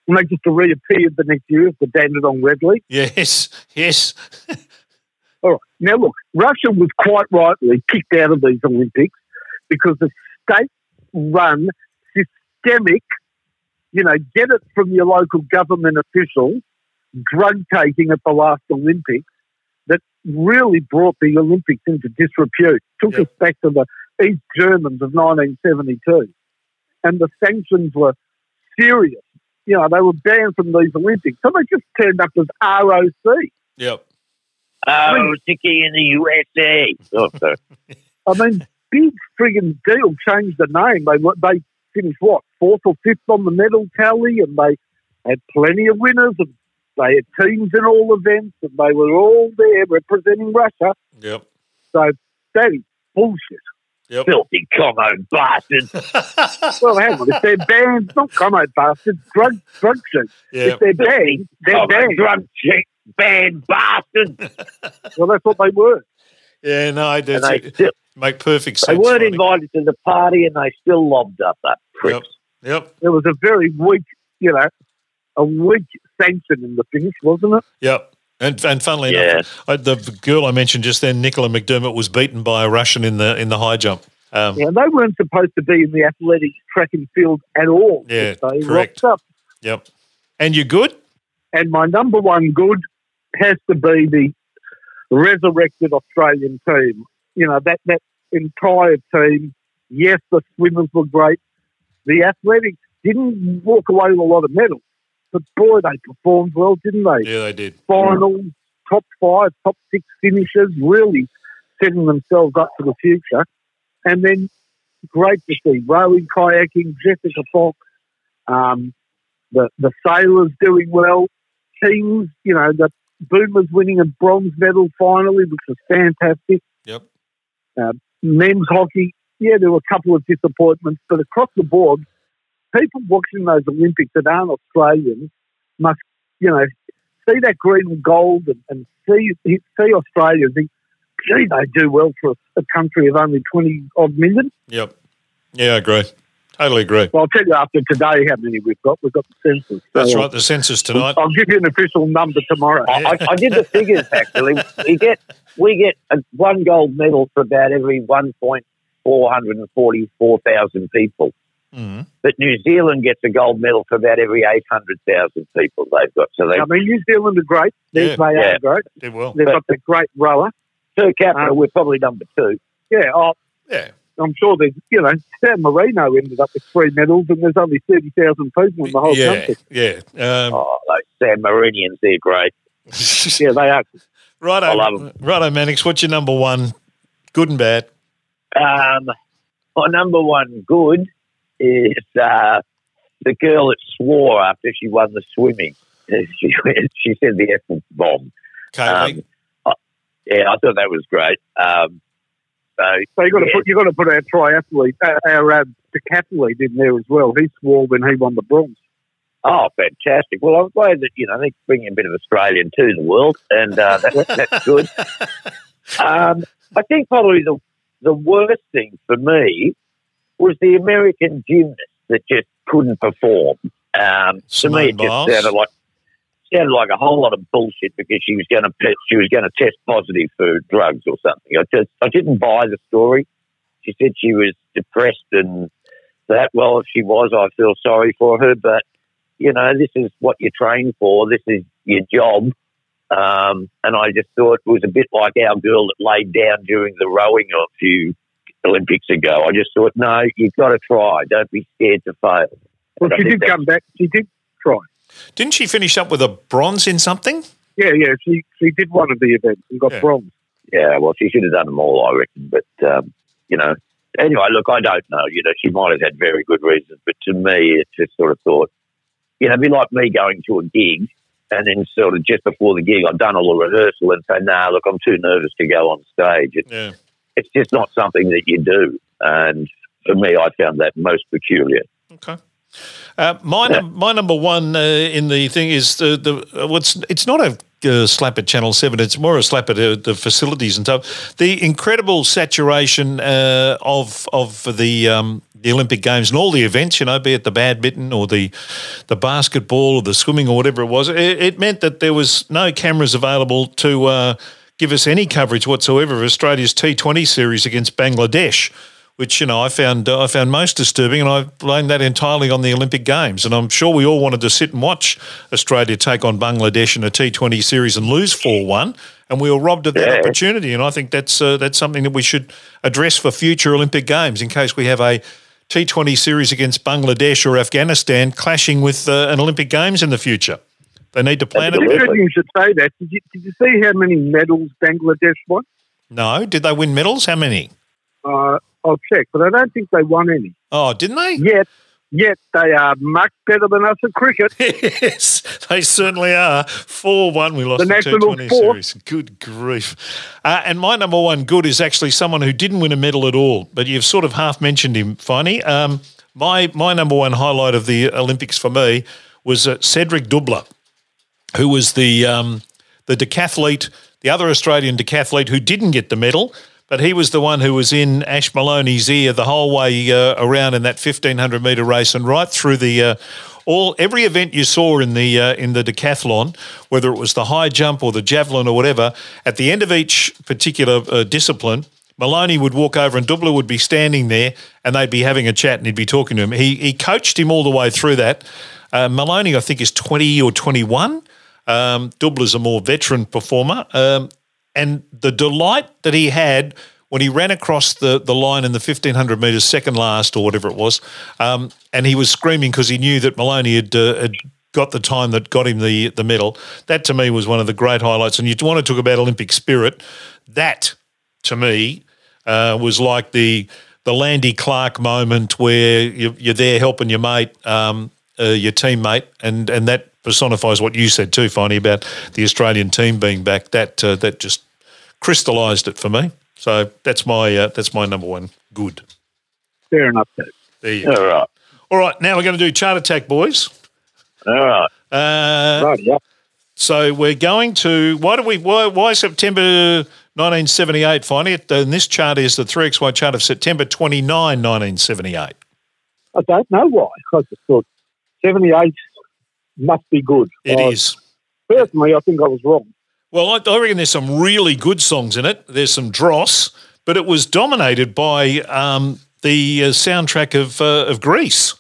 And they just reappeared the next year as the Dandenong Red League? Yes, yes. All right. Now, look, Russia was quite rightly kicked out of these Olympics because the state run systemic you know, get it from your local government officials, drug taking at the last Olympics that really brought the Olympics into disrepute, took yep. us back to the East Germans of 1972. And the sanctions were serious. You know, they were banned from these Olympics. So they just turned up as ROC. Yep. Oh, Sticky in the USA. Oh, I mean, big frigging deal changed the name. They they finished what fourth or fifth on the medal tally, and they had plenty of winners, and they had teams in all events, and they were all there representing Russia. Yep. So that is bullshit. Yep. Filthy Congo bastards. well, hang on. If they're banned, not Congo bastards, drug drug chicks. Yep. If they're banned, they're Congo banned. Drug chick, banned bastards. well, that's what they were. Yeah, no, I did. Still, make perfect sense. They weren't invited to the party, and they still lobbed up that Yep. Yep. It was a very weak, you know, a weak sanction in the finish, wasn't it? Yep. And, and funnily yeah. enough, the girl I mentioned just then, Nicola McDermott, was beaten by a Russian in the in the high jump. Um, yeah, they weren't supposed to be in the athletics track and field at all. Yeah, they correct. Up. Yep. And you're good? And my number one good has to be the resurrected Australian team. You know, that, that entire team. Yes, the swimmers were great the athletics didn't walk away with a lot of medals, but boy, they performed well, didn't they? Yeah, they did. Finals, yeah. top five, top six finishes, really setting themselves up for the future. And then great to see rowing, kayaking, Jessica Fox, um, the the sailors doing well, teams, you know, the Boomers winning a bronze medal finally, which was fantastic. Yep. Uh, men's hockey, yeah, there were a couple of disappointments, but across the board, people watching those Olympics that aren't Australians must, you know, see that green and gold and, and see see Australia and think, gee, they do well for a, a country of only 20 odd million. Yep. Yeah, I agree. Totally agree. Well, I'll tell you after today how many we've got. We've got the census. That's So, right. The census tonight. I'll give you an official number tomorrow. I, I, I did the figures actually. We get we get a, one gold medal for about every one point four hundred and forty four thousand people. Mhm. But New Zealand gets a gold medal for about every eight hundred thousand people they've got. So they I mean, New Zealand are great. They, Yeah. they Yeah. are great. Did well. They've got the great rower. per capita, Um, we're probably number two. Yeah, oh, Yeah. I'm sure there's, you know, San Marino ended up with three medals and there's only 30,000 people in the whole Yeah. country. Yeah. Um, Oh, those San Marinians, they're great. Yeah, they are. righto. I love 'em. Righto, Mannix. What's your number one? Good and bad. Um, my number one good is uh, the girl that swore after she won the swimming. She, she said the F bomb. Okay. Um, I- yeah, I thought that was great. Um, so So you've got to yeah, put, you've got to put our triathlete, uh, our uh, decathlete in there as well. He swore when he won the bronze. Oh, fantastic! Well, I'm glad that you know they're bringing a bit of Australian to the world, and uh, that, that's good. Um, I think probably the the worst thing for me was the American gymnast that just couldn't perform. Um, to me, it just sounded like sounded like a whole lot of bullshit because she was going to she was going to test positive for drugs or something. I just I didn't buy the story. She said she was depressed and that. Well, if she was, I feel sorry for her. But you know, this is what you train for. This is your job. Um, and I just thought it was a bit like our girl that laid down during the rowing a few Olympics ago. I just thought, no, you've got to try. Don't be scared to fail. Well, And she did come back. She did try. Didn't she finish up with a bronze in something? Yeah, yeah. She she did one of the events and got Yeah. bronze. Yeah, well, she should have done them all, I reckon. But um, you know, anyway, look, I don't know. You know, she might have had very good reasons, but to me, it just sort of thought, you know, it'd be like me going to a gig and then sort of just before the gig, I've done all the rehearsal and say, "Nah, look, I'm too nervous to go on stage." It, Yeah. It's just not something that you do, and for me, I found that most peculiar. Okay. Uh, my num- my number one uh, in the thing is the the uh, what's it's not a uh, slap at Channel Seven. It's more a slap at uh, the facilities and stuff. The incredible saturation uh, of of the um, the Olympic Games and all the events. You know, be it the badminton or the the basketball or the swimming or whatever it was. It, it meant that there was no cameras available to uh, give us any coverage whatsoever of Australia's T Twenty series against Bangladesh which you know I found uh, I found most disturbing, and I blame that entirely on the Olympic Games. And I'm sure we all wanted to sit and watch Australia take on Bangladesh in a T20 series and lose four one, and we were robbed of that Yeah. opportunity. And I think that's uh, that's something that we should address for future Olympic Games in case we have a T20 series against Bangladesh or Afghanistan clashing with uh, an Olympic Games in the future. They need to plan it. Good you should say that. Did you, did you see how many medals Bangladesh won? No, did they win medals? How many? Uh, I'll check, but I don't think they won any. Oh, didn't they? Yet, yet they are much better than us at cricket. Yes, they certainly are. 4 1, we lost The the, national T20 fourth. series. Good grief. Uh, and my number one good is actually someone who didn't win a medal at all, but you've sort of half mentioned him, Finey. Um, my, my number one highlight of the Olympics for me was uh, Cedric Dubler, who was the, um, the decathlete, the other Australian decathlete who didn't get the medal. But he was the one who was in Ash Moloney's ear the whole way uh, around in that 1500 metre race and right through the uh, all every event you saw in the uh, in the decathlon, whether it was the high jump or the javelin or whatever. At the end of each particular uh, discipline, Moloney would walk over and Dubler would be standing there and they'd be having a chat and he'd be talking to him. He he coached him all the way through that. Uh, Moloney, I think, is 20 or 21. Um, Dubler's a more veteran performer. Um, and the delight that he had when he ran across the, the line in the 1500 metres, second last or whatever it was, um, and he was screaming because he knew that Moloney had, uh, had got the time that got him the, the medal. That to me was one of the great highlights. And you want to talk about Olympic spirit, that to me uh, was like the the Landy Clarke moment where you, you're there helping your mate, um, uh, your teammate, and and that personifies what you said too, Finey, about the Australian team being back. That uh, that just crystallised it for me. So that's my uh, that's my number one good. Fair enough, though. There you go. All right, All right, now we're going to do chart attack, boys. all right. Uh, Right, yeah. So we're going to why do we why why September 1978? Finally, and this chart is the three XY chart of September 29, 1978. I don't know why. I just thought 78 must be good. It Uh, is. Personally, I think I was wrong. Well, I, I reckon there's some really good songs in it. There's some dross, but it was dominated by um, the uh, soundtrack of uh, of Grease.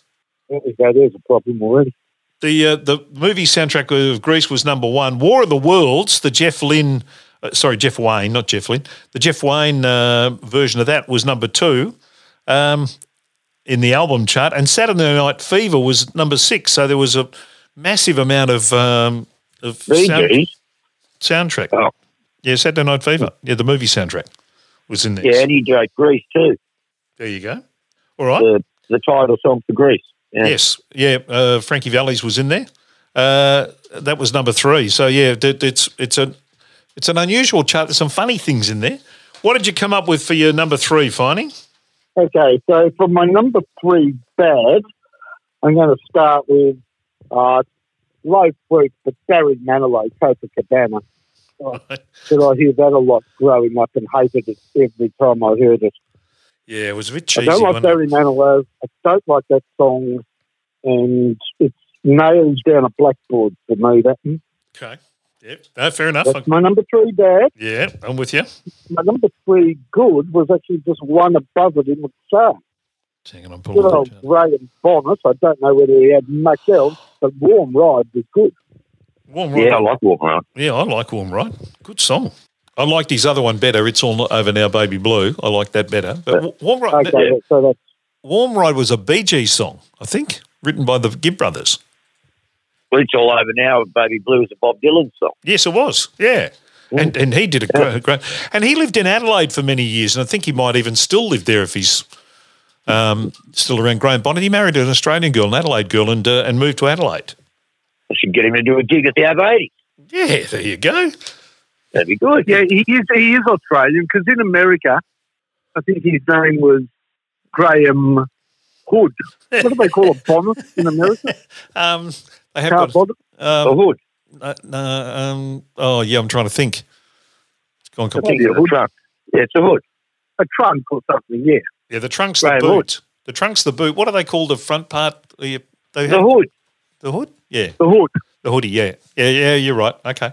Go. There's a problem already. The uh, the movie soundtrack of Grease was number one. War of the Worlds, the Jeff Lynne, uh, sorry Jeff Wayne, not Jeff Lynne, the Jeff Wayne uh, version of that was number two um, in the album chart, and Saturday Night Fever was number six. So there was a massive amount of um, of sound- soundtrack. Oh. Yeah, Saturday Night Fever. Yeah, the movie soundtrack was in there. Yeah, and he did Grease too. There you go. All right. The, the title song for Grease. Yeah. Yes, yeah. Uh, Frankie Valli's was in there. Uh, that was number three. So yeah, it, it's it's a it's an unusual chart. There's some funny things in there. What did you come up with for your number three, Finey? Okay, so for my number three bad, I'm going to start with uh, low fruit, but Barry Manilow, Copacabana. Oh, did I hear that a lot growing up and hated it every time I heard it. Yeah, it was a bit cheesy. I don't like wasn't it? Barry Manilow. I don't like that song, and it's nails down a blackboard for me. That Okay. Yep. No, fair enough. that's my number three bad. yeah, I'm with you. My number three good was actually just one above it in the chart. Hang on, I'm Good pulling old it. Graham Bonnet. I don't know whether he had much else, but Warm Ride was good. Warm Ride. Yeah, I like Warm Ride. Yeah, I like Warm Ride. Good song. I liked his other one better. It's all over now, baby blue. I like that better. But Wa- Warm Ride, Okay, so that's Warm Ride was a BG song, I think, written by the Gibb brothers. Well, it's all over now. Baby Blue is a Bob Dylan song. Yes, it was. Yeah. And, and he did a great, great, and he lived in Adelaide for many years, and I think he might even still live there if he's um, still around. Graham Bonnet, he married an Australian girl, an Adelaide girl, and uh, and moved to Adelaide. I should get him to do a gig at the Av 80. Yeah, there you go. That'd be good. yeah. He is he is Australian because in America, I think his name was Graham Hood. What do they call a bonnet in America? Um, they have Car got, bonnet. A um, hood. uh, no, um, oh yeah, I'm trying to think. It's gone I completely. think it's a trunk. Yeah, it's a hood. A trunk or something. Yeah. Yeah, the trunk's the boot. Hood. The trunk's the boot. What do they call the front part? The, they The have, hood. the hood. Yeah, The hood. The hoodie, yeah. Yeah, yeah, you're right. Okay.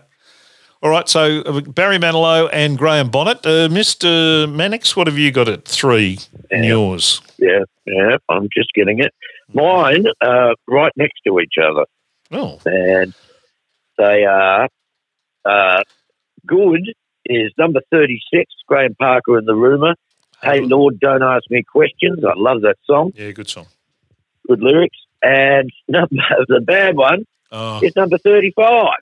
All right, so uh, Barry Manilow and Graham Bonnet. Uh, Mr. Mannix, what have you got at three in Yeah. yours? Yeah, yeah, I'm just getting it. Mine uh, right next to each other, Oh, and they are uh, good. Is number thirty-six, Graham Parker and the Rumour. Hey Lord, don't ask me questions. I love that song. yeah, good song. Good lyrics. And number the bad one Oh, is number thirty-five.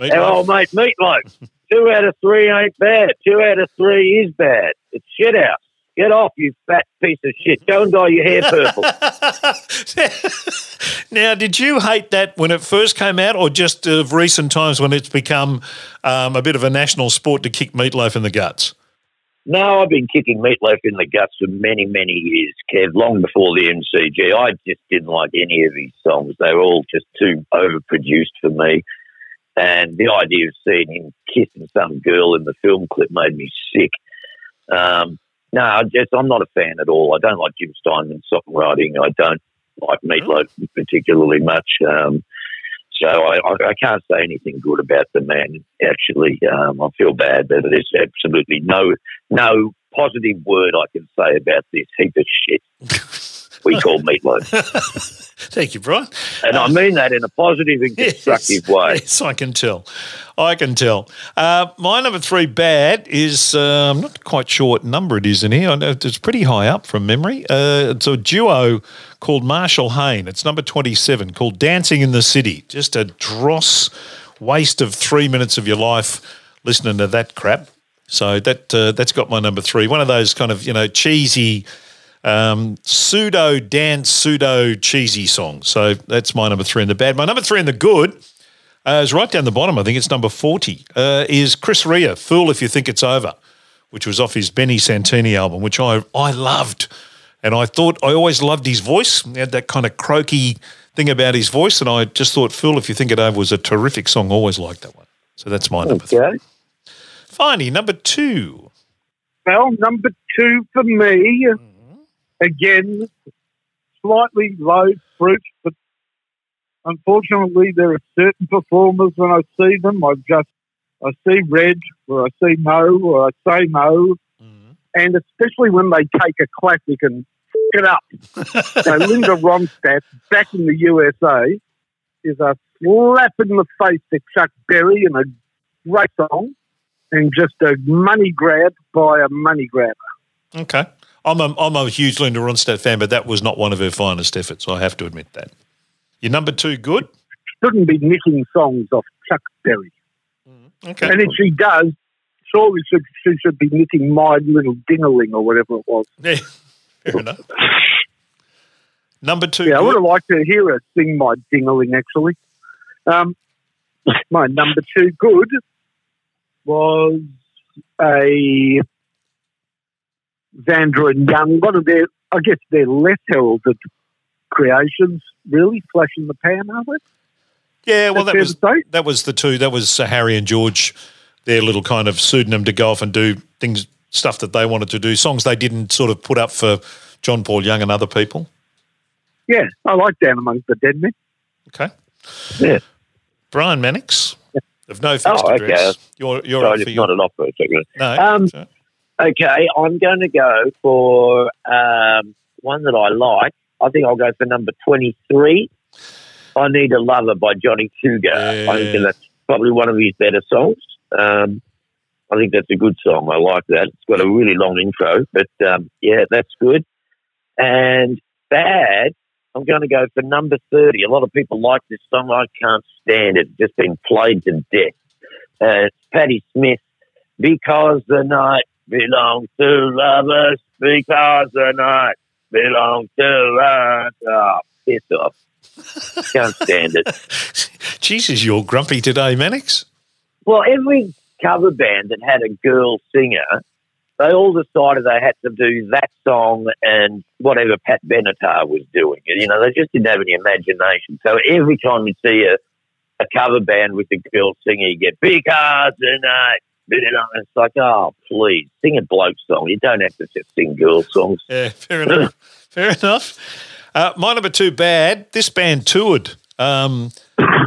Meatloaf. Our old mate Meatloaf. Two out of three ain't bad. Two out of three is bad. It's shit out. Get off, you fat piece of shit. Go and dye your hair purple. now, did you hate that when it first came out, or just of recent times when it's become um, a bit of a national sport to kick Meatloaf in the guts? No, I've been kicking Meatloaf in the guts for many, many years, Kev, long before the MCG. I just didn't like any of his songs. They were all just too overproduced for me. And the idea of seeing him kissing some girl in the film clip made me sick. Um, no, I just, I'm not a fan at all. I don't like Jim Steinman's songwriting. I don't like Meatloaf particularly much. Um, so I, I, can't say anything good about the man. Actually, um, I feel bad that there's absolutely no no positive word I can say about this heap of shit we call meatloaf, Thank you, Brian. and I mean that in a positive and constructive way. Yes, I can tell. I can tell. Uh, my number three bad is uh, I'm not quite sure what number it is in here. I know it's pretty high up from memory. Uh, it's a duo called Marshall Hain. It's number 27 called Dancing in the City. Just a dross waste of three minutes of your life listening to that crap. So that uh, that's got my number three. One of those kind of you know cheesy um, pseudo dance, pseudo cheesy song. So that's my number three in the bad. My number three in the good uh, is right down the bottom. I think it's number 40. Uh, is Chris Rea, Fool If You Think It's Over, which was off his Benny Santini album, which I, I loved. And I thought, I always loved his voice. He had that kind of croaky thing about his voice. And I just thought, Fool If You Think It Over was a terrific song. Always liked that one. So that's my number three. Okay. Finey, number two. Well, number two for me, again, slightly low fruit, but unfortunately, there are certain performers when I see them, I just I see red, or I see no, or I say no, Mm. and especially when they take a classic and f- it up. so Linda Ronstadt, back in the USA, is a slap in the face to Chuck Berry and a great song, and just a money grab by a money grabber. Okay. I'm a, I'm a huge Linda Ronstadt fan, but that was not one of her finest efforts. I have to admit that. Your number two, good. Shouldn't be nicking songs off Chuck Berry. Okay. And if she does, surely she, she should be nicking My Little Dingaling or whatever it was. Yeah, fair enough. Number two, Yeah, I would have liked to hear her sing My Dingaling, actually. Um, my number two good was a Vanda and Young, one of their, I guess, their less heralded creations, really, Flash in the Pan, are they? Yeah, well, that was fair to say. that was the two. That was uh, Harry and George, their little kind of pseudonym to go off and do things, stuff that they wanted to do, songs they didn't sort of put up for John Paul Young and other people. Yeah, I like Down Amongst the Dead Men. Okay, Yeah. Brian Mannix of no fixed Oh, okay. address. You're you're So I up for your, nodded off for no. Um, so- Okay, I'm going to go for um, one that I like. I think I'll go for number 23. I Need a Lover by Johnny Cougar. I think that's probably one of his better songs. Um, I think that's a good song. I like that. It's got a really long intro, but um, yeah, that's good. And Bad, I'm going to go for number 30. A lot of people like this song. I can't stand it. It's just been played to death. Uh, Patti Smith, Because the Night belongs to lovers, because the night belongs to us. Oh, ah, piss off. Can't stand it. Jesus, you're grumpy today, Mannix. Well, every cover band that had a girl singer, they all decided they had to do that song and whatever Pat Benatar was doing. You know, they just didn't have any imagination. So every time you see a, a cover band with a girl singer, you get because tonight. It's like, oh, please, sing a bloke song. You don't have to just sing girl songs. Yeah, fair enough. fair enough. Uh, my number two, bad. This band toured. Um,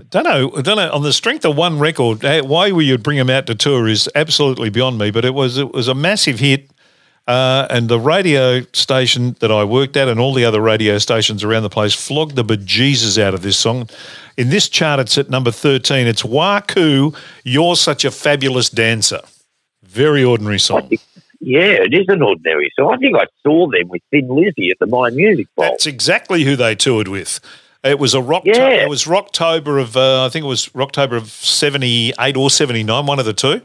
don't know. Don't know. On the strength of one record, eh, why we would bring them out to tour is absolutely beyond me. But it was it was a massive hit. Uh, and the radio station that I worked at, and all the other radio stations around the place, flogged the bejesus out of this song. In this chart, it's at number thirteen. It's Wha-Koo. You're such a fabulous dancer. Very ordinary song. Yeah, it is an ordinary song. I think I saw them with Thin Lizzy at the Myer Music Bowl. That's exactly who they toured with. It was a rock. Yeah. It was Rocktober of uh, I think it was Rocktober of seventy eight or seventy nine, one of the two.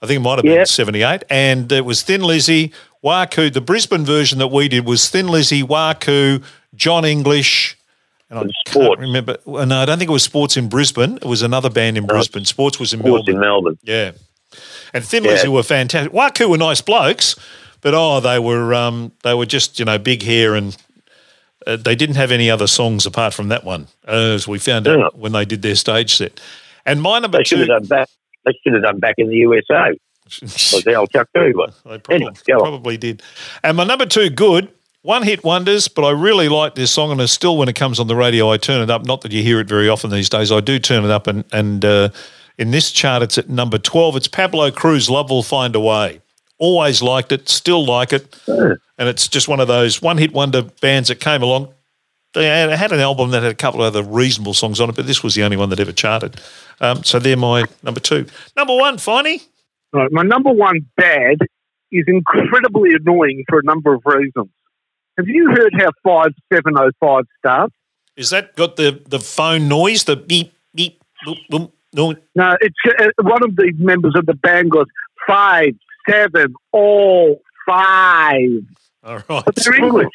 I think it might have been seventy eight, and it was Thin Lizzy, Wha-Koo. The Brisbane version that we did was Thin Lizzy, Wha-Koo, John English, and I can't remember. No, I don't think it was Sports in Brisbane. It was another band in Brisbane. Sports was in Melbourne. Sports Melbourne. in Melbourne. Yeah. And Thin Yeah. Lizzy were fantastic. Wha-Koo were nice blokes, but oh, they were um, they were just you know big hair and uh, they didn't have any other songs apart from that one, uh, as we found out Yeah. when they did their stage set. And my number They should two, have done back. They should have done back in the USA. Like the Chuck Berry one. they probably, Anyway, probably did. And my number two, good. One hit wonders, but I really like this song, and it's still when it comes on the radio, I turn it up. Not that you hear it very often these days. I do turn it up, and and uh, in this chart, it's at number twelve. It's Pablo Cruise. Love will find a way. Always liked it, still like it, and it's just one of those one hit wonder bands that came along. They had, had an album that had a couple of other reasonable songs on it, but this was the only one that ever charted. Um, so they're my number two. Number one, Finey. Right, my number one bad is incredibly annoying for a number of reasons. Have you heard how 5705 starts? Is that got the, the phone noise? The beep, beep, boop, boop, no. No, it's uh, one of the members of the band goes five, seven, all five. All right. But they're English.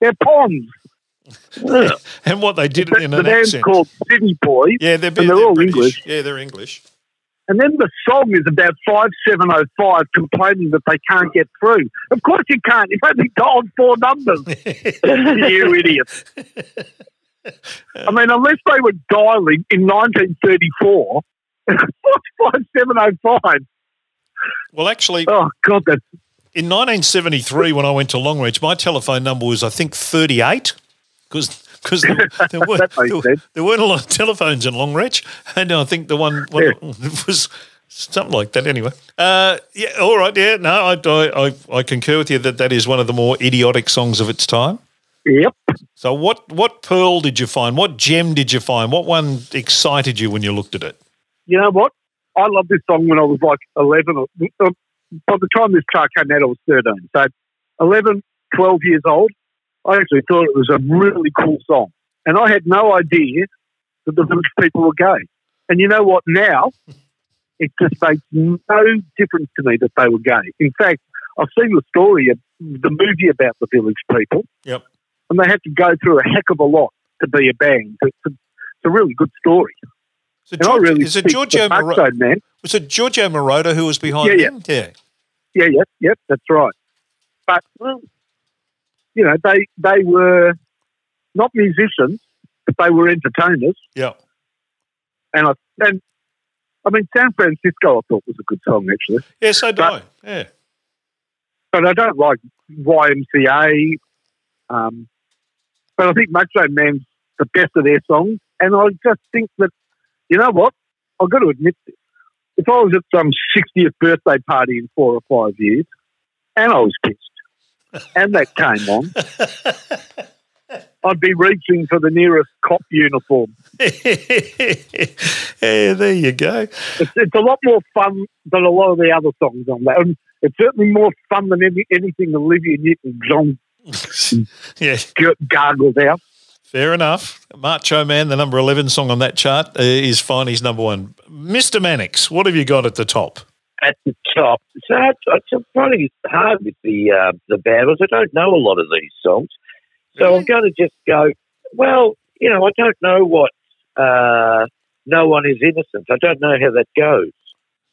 They're Ponds. And what they did The, in the an accent. called City Boys. yeah, they're, and they're all British. English. Yeah, they're English. And then the song is about 5705 complaining that they can't get through. Of course you can't. You've only dialed four numbers. you idiot. I mean, unless they were dialing in 1934, what's 5705? Well, actually, Oh, God, that's in 1973, when I went to Longreach, my telephone number was, I think, 38. because because there, there, weren't, there, there weren't a lot of telephones in Longreach, and I think the one, one was something like that. Anyway, uh, yeah, all right, yeah, no, I, I I concur with you that that is one of the more idiotic songs of its time. Yep. So what what pearl did you find? What gem did you find? What one excited you when you looked at it? You know what? I loved this song when I was like 11. Or, uh, by the time this car came out, I was 13. So 11, 12 years old, I actually thought it was a really cool song. And I had no idea that the village people were gay. And you know what? Now, it just makes no difference to me that they were gay. In fact, I've seen the story of the movie about the village people, Yep. and they had to go through a heck of a lot to be a band. It's a, it's a really good story. Is it, And I George, really is it Giorgio the Moro- Man. was it Giorgio Moroder who was behind Yeah, yeah. him? Yeah. Yeah, yep, yep, that's right. But well, you know, they they were not musicians, but they were entertainers. Yeah. And I and I mean, San Francisco, I thought was a good song actually, Yeah, so do I. Yeah. but I don't like YMCA. Um, but I think Macho Man's the best of their songs, and I just think that you know what, I've got to admit this. If I was at some 60th birthday party in four or five years, and I was pissed, and that came on, I'd be reaching for the nearest cop uniform. yeah, there you go. It's, it's a lot more fun than a lot of the other songs on that. And it's certainly more fun than any, anything Olivia Newton-John Yeah, g- gargled out. fair enough. Macho Man, the number 11 song on that chart, uh, is fine. He's number one. Mr. Mannix, what have you got at the top? At the top. So it's, it's probably hard with the uh, the battles. I don't know a lot of these songs, so I'm going to just go. Well, you know, I don't know what uh, "No One Is Innocent." I don't know how that goes.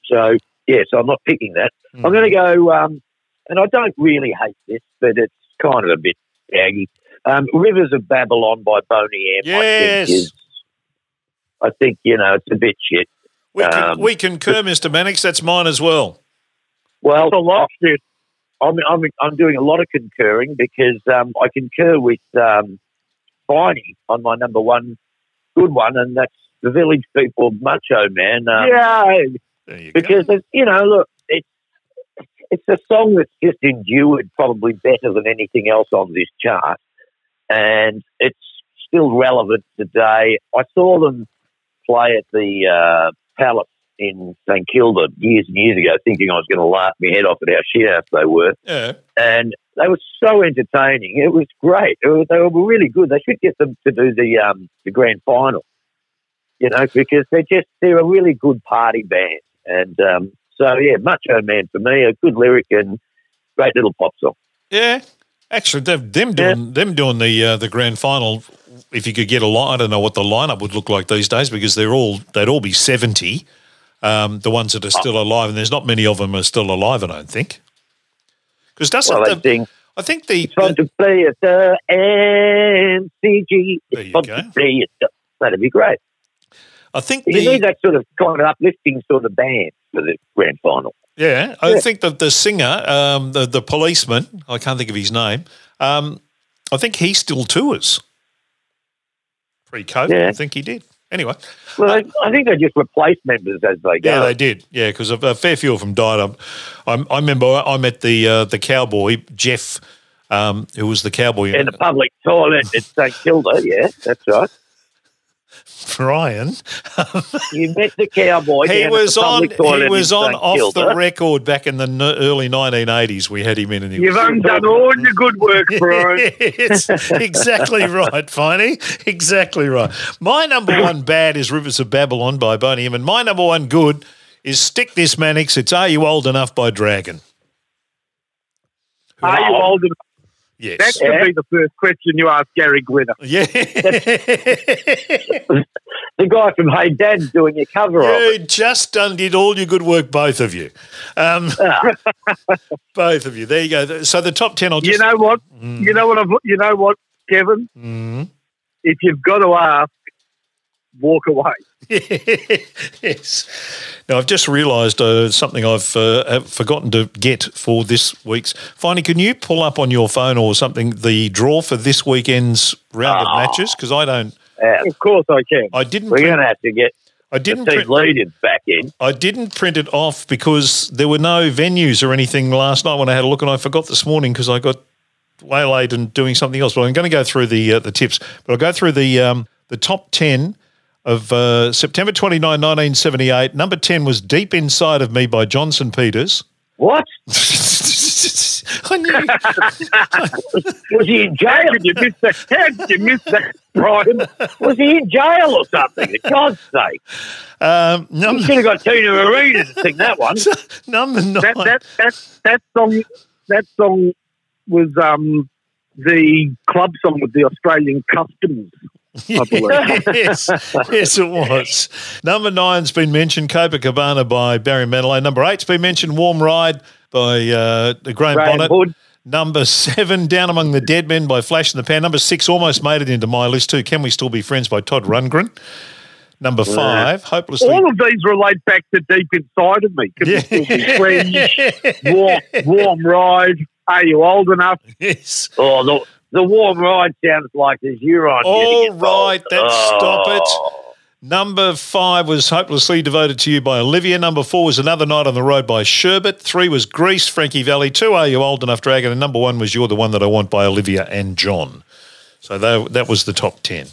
So yes, I'm not picking that. I'm going to go, um, and I don't really hate this, but it's kind of a bit baggy. Um, "Rivers of Babylon" by Boney M. I Yes. think is. I think you know it's a bit shit. We, con- Um, we concur, Mr. Mannix. That's mine as well. Well, a lot. I'm, I'm, I'm doing a lot of concurring because um, I concur with um, Finey on my number one good one, and that's the Village People Macho Man. Um, yeah, There you Because, go. you know, look, it's, it's a song that's just endured probably better than anything else on this chart, and it's still relevant today. I saw them play at the uh, Palace in St Kilda years and years ago, thinking I was going to laugh my head off at how shit house they were Yeah. and they were so entertaining. It was great. It was, they were really good. They should get them to do the um, the grand final, you know, because they're just they're a really good party band. And um, so yeah, Macho Man for me, a good lyric and great little pop song. Yeah. Actually, them, them doing them doing the uh, the grand final. If you could get a line, I don't know what the lineup would look like these days because they're all they'd all be seventy. Um, the ones that are still alive, and there's not many of them are still alive. I don't think. Because doesn't Well, they the, sing I think the, "It's fun to play at the MCG." It's fun go. to play at the. That'd be great. I think You the need that sort of kind of uplifting sort of band for the grand final. Yeah, I Yeah. think that the singer, um, the the policeman, I can't think of his name. Um, I think he still tours. Pre-COVID, Yeah. I think he did. Anyway, Well, I, I think they just replaced members as they go. yeah, they did. Yeah, because a, a fair few of them died. Um, I, I remember I met the uh, the cowboy Jeff, um, who was the cowboy in the public toilet at St Kilda. Yeah, that's right. Brian. You met the cowboy. He was on. He was on off Kilda. the record back in the n- early 1980s. We had him in, and he you've was undone all your good work, Brian. yes, exactly right, Finey. Exactly right. My number one bad is Rivers of Babylon by Boney M, and my number one good is Stick This Mannix. It's Are You Old Enough by Dragon. Are you old enough? That Yes. should be the first question you ask Gary Glitter. Yeah. The guy from Hey Dad's doing your cover you just done did all your good work, both of you. Um, both of you. There you go. So the top 10 I'll just. You know what? You know what? I've, you know what, Kevin? Mhm. If you've got to ask, walk away. yes. Now, I've just realised uh, something I've uh, forgotten to get for this week's. Finey, can you pull up on your phone or something the draw for this weekend's round of Oh. matches? Because I don't. Of course I can. I didn't. we're going to have to get I didn't. Print, leaders back in. I didn't print it off because there were no venues or anything last night when I had a look, and I forgot this morning because I got waylaid and doing something else. But I'm going to go through the uh, the tips. But I'll go through the um, the top ten of uh, September 29, 1978. Number ten was "Deep Inside of Me" by Johnson Peters. What? I knew. Was he in jail? Did you miss that? How did you miss that, Brian? Was he in jail or something? For God's sake. Um, You number, should have got Tina Arena to sing that one. number nine. That that that that song that song was um the club song with the Australian Customs. I believe. yes, yes, it was. Number nine's been mentioned, Copacabana by Barry Manilow. Number eight's been mentioned, Warm Ride by uh, Graham, Graham Bonnet. Hood. Number seven, Down Among the Dead Men by Flash in the Pan. Number six, almost made it into my list too. Can We Still Be Friends by Todd Rundgren. Number five, Hopelessly. All of these relate back to deep inside of me. Can we still be friends? Warm, warm ride. Are you old enough? yes. Oh, the, the warm ride sounds like there's urine. All right, then stop it. Oh. Number five was Hopelessly Devoted to You by Olivia. Number four was Another Night on the Road by Sherbet. Three was Grease, Frankie Valli. Two, Are You Old Enough, Dragon? And number one was You're the One That I Want by Olivia and John. So that, that was the top 10.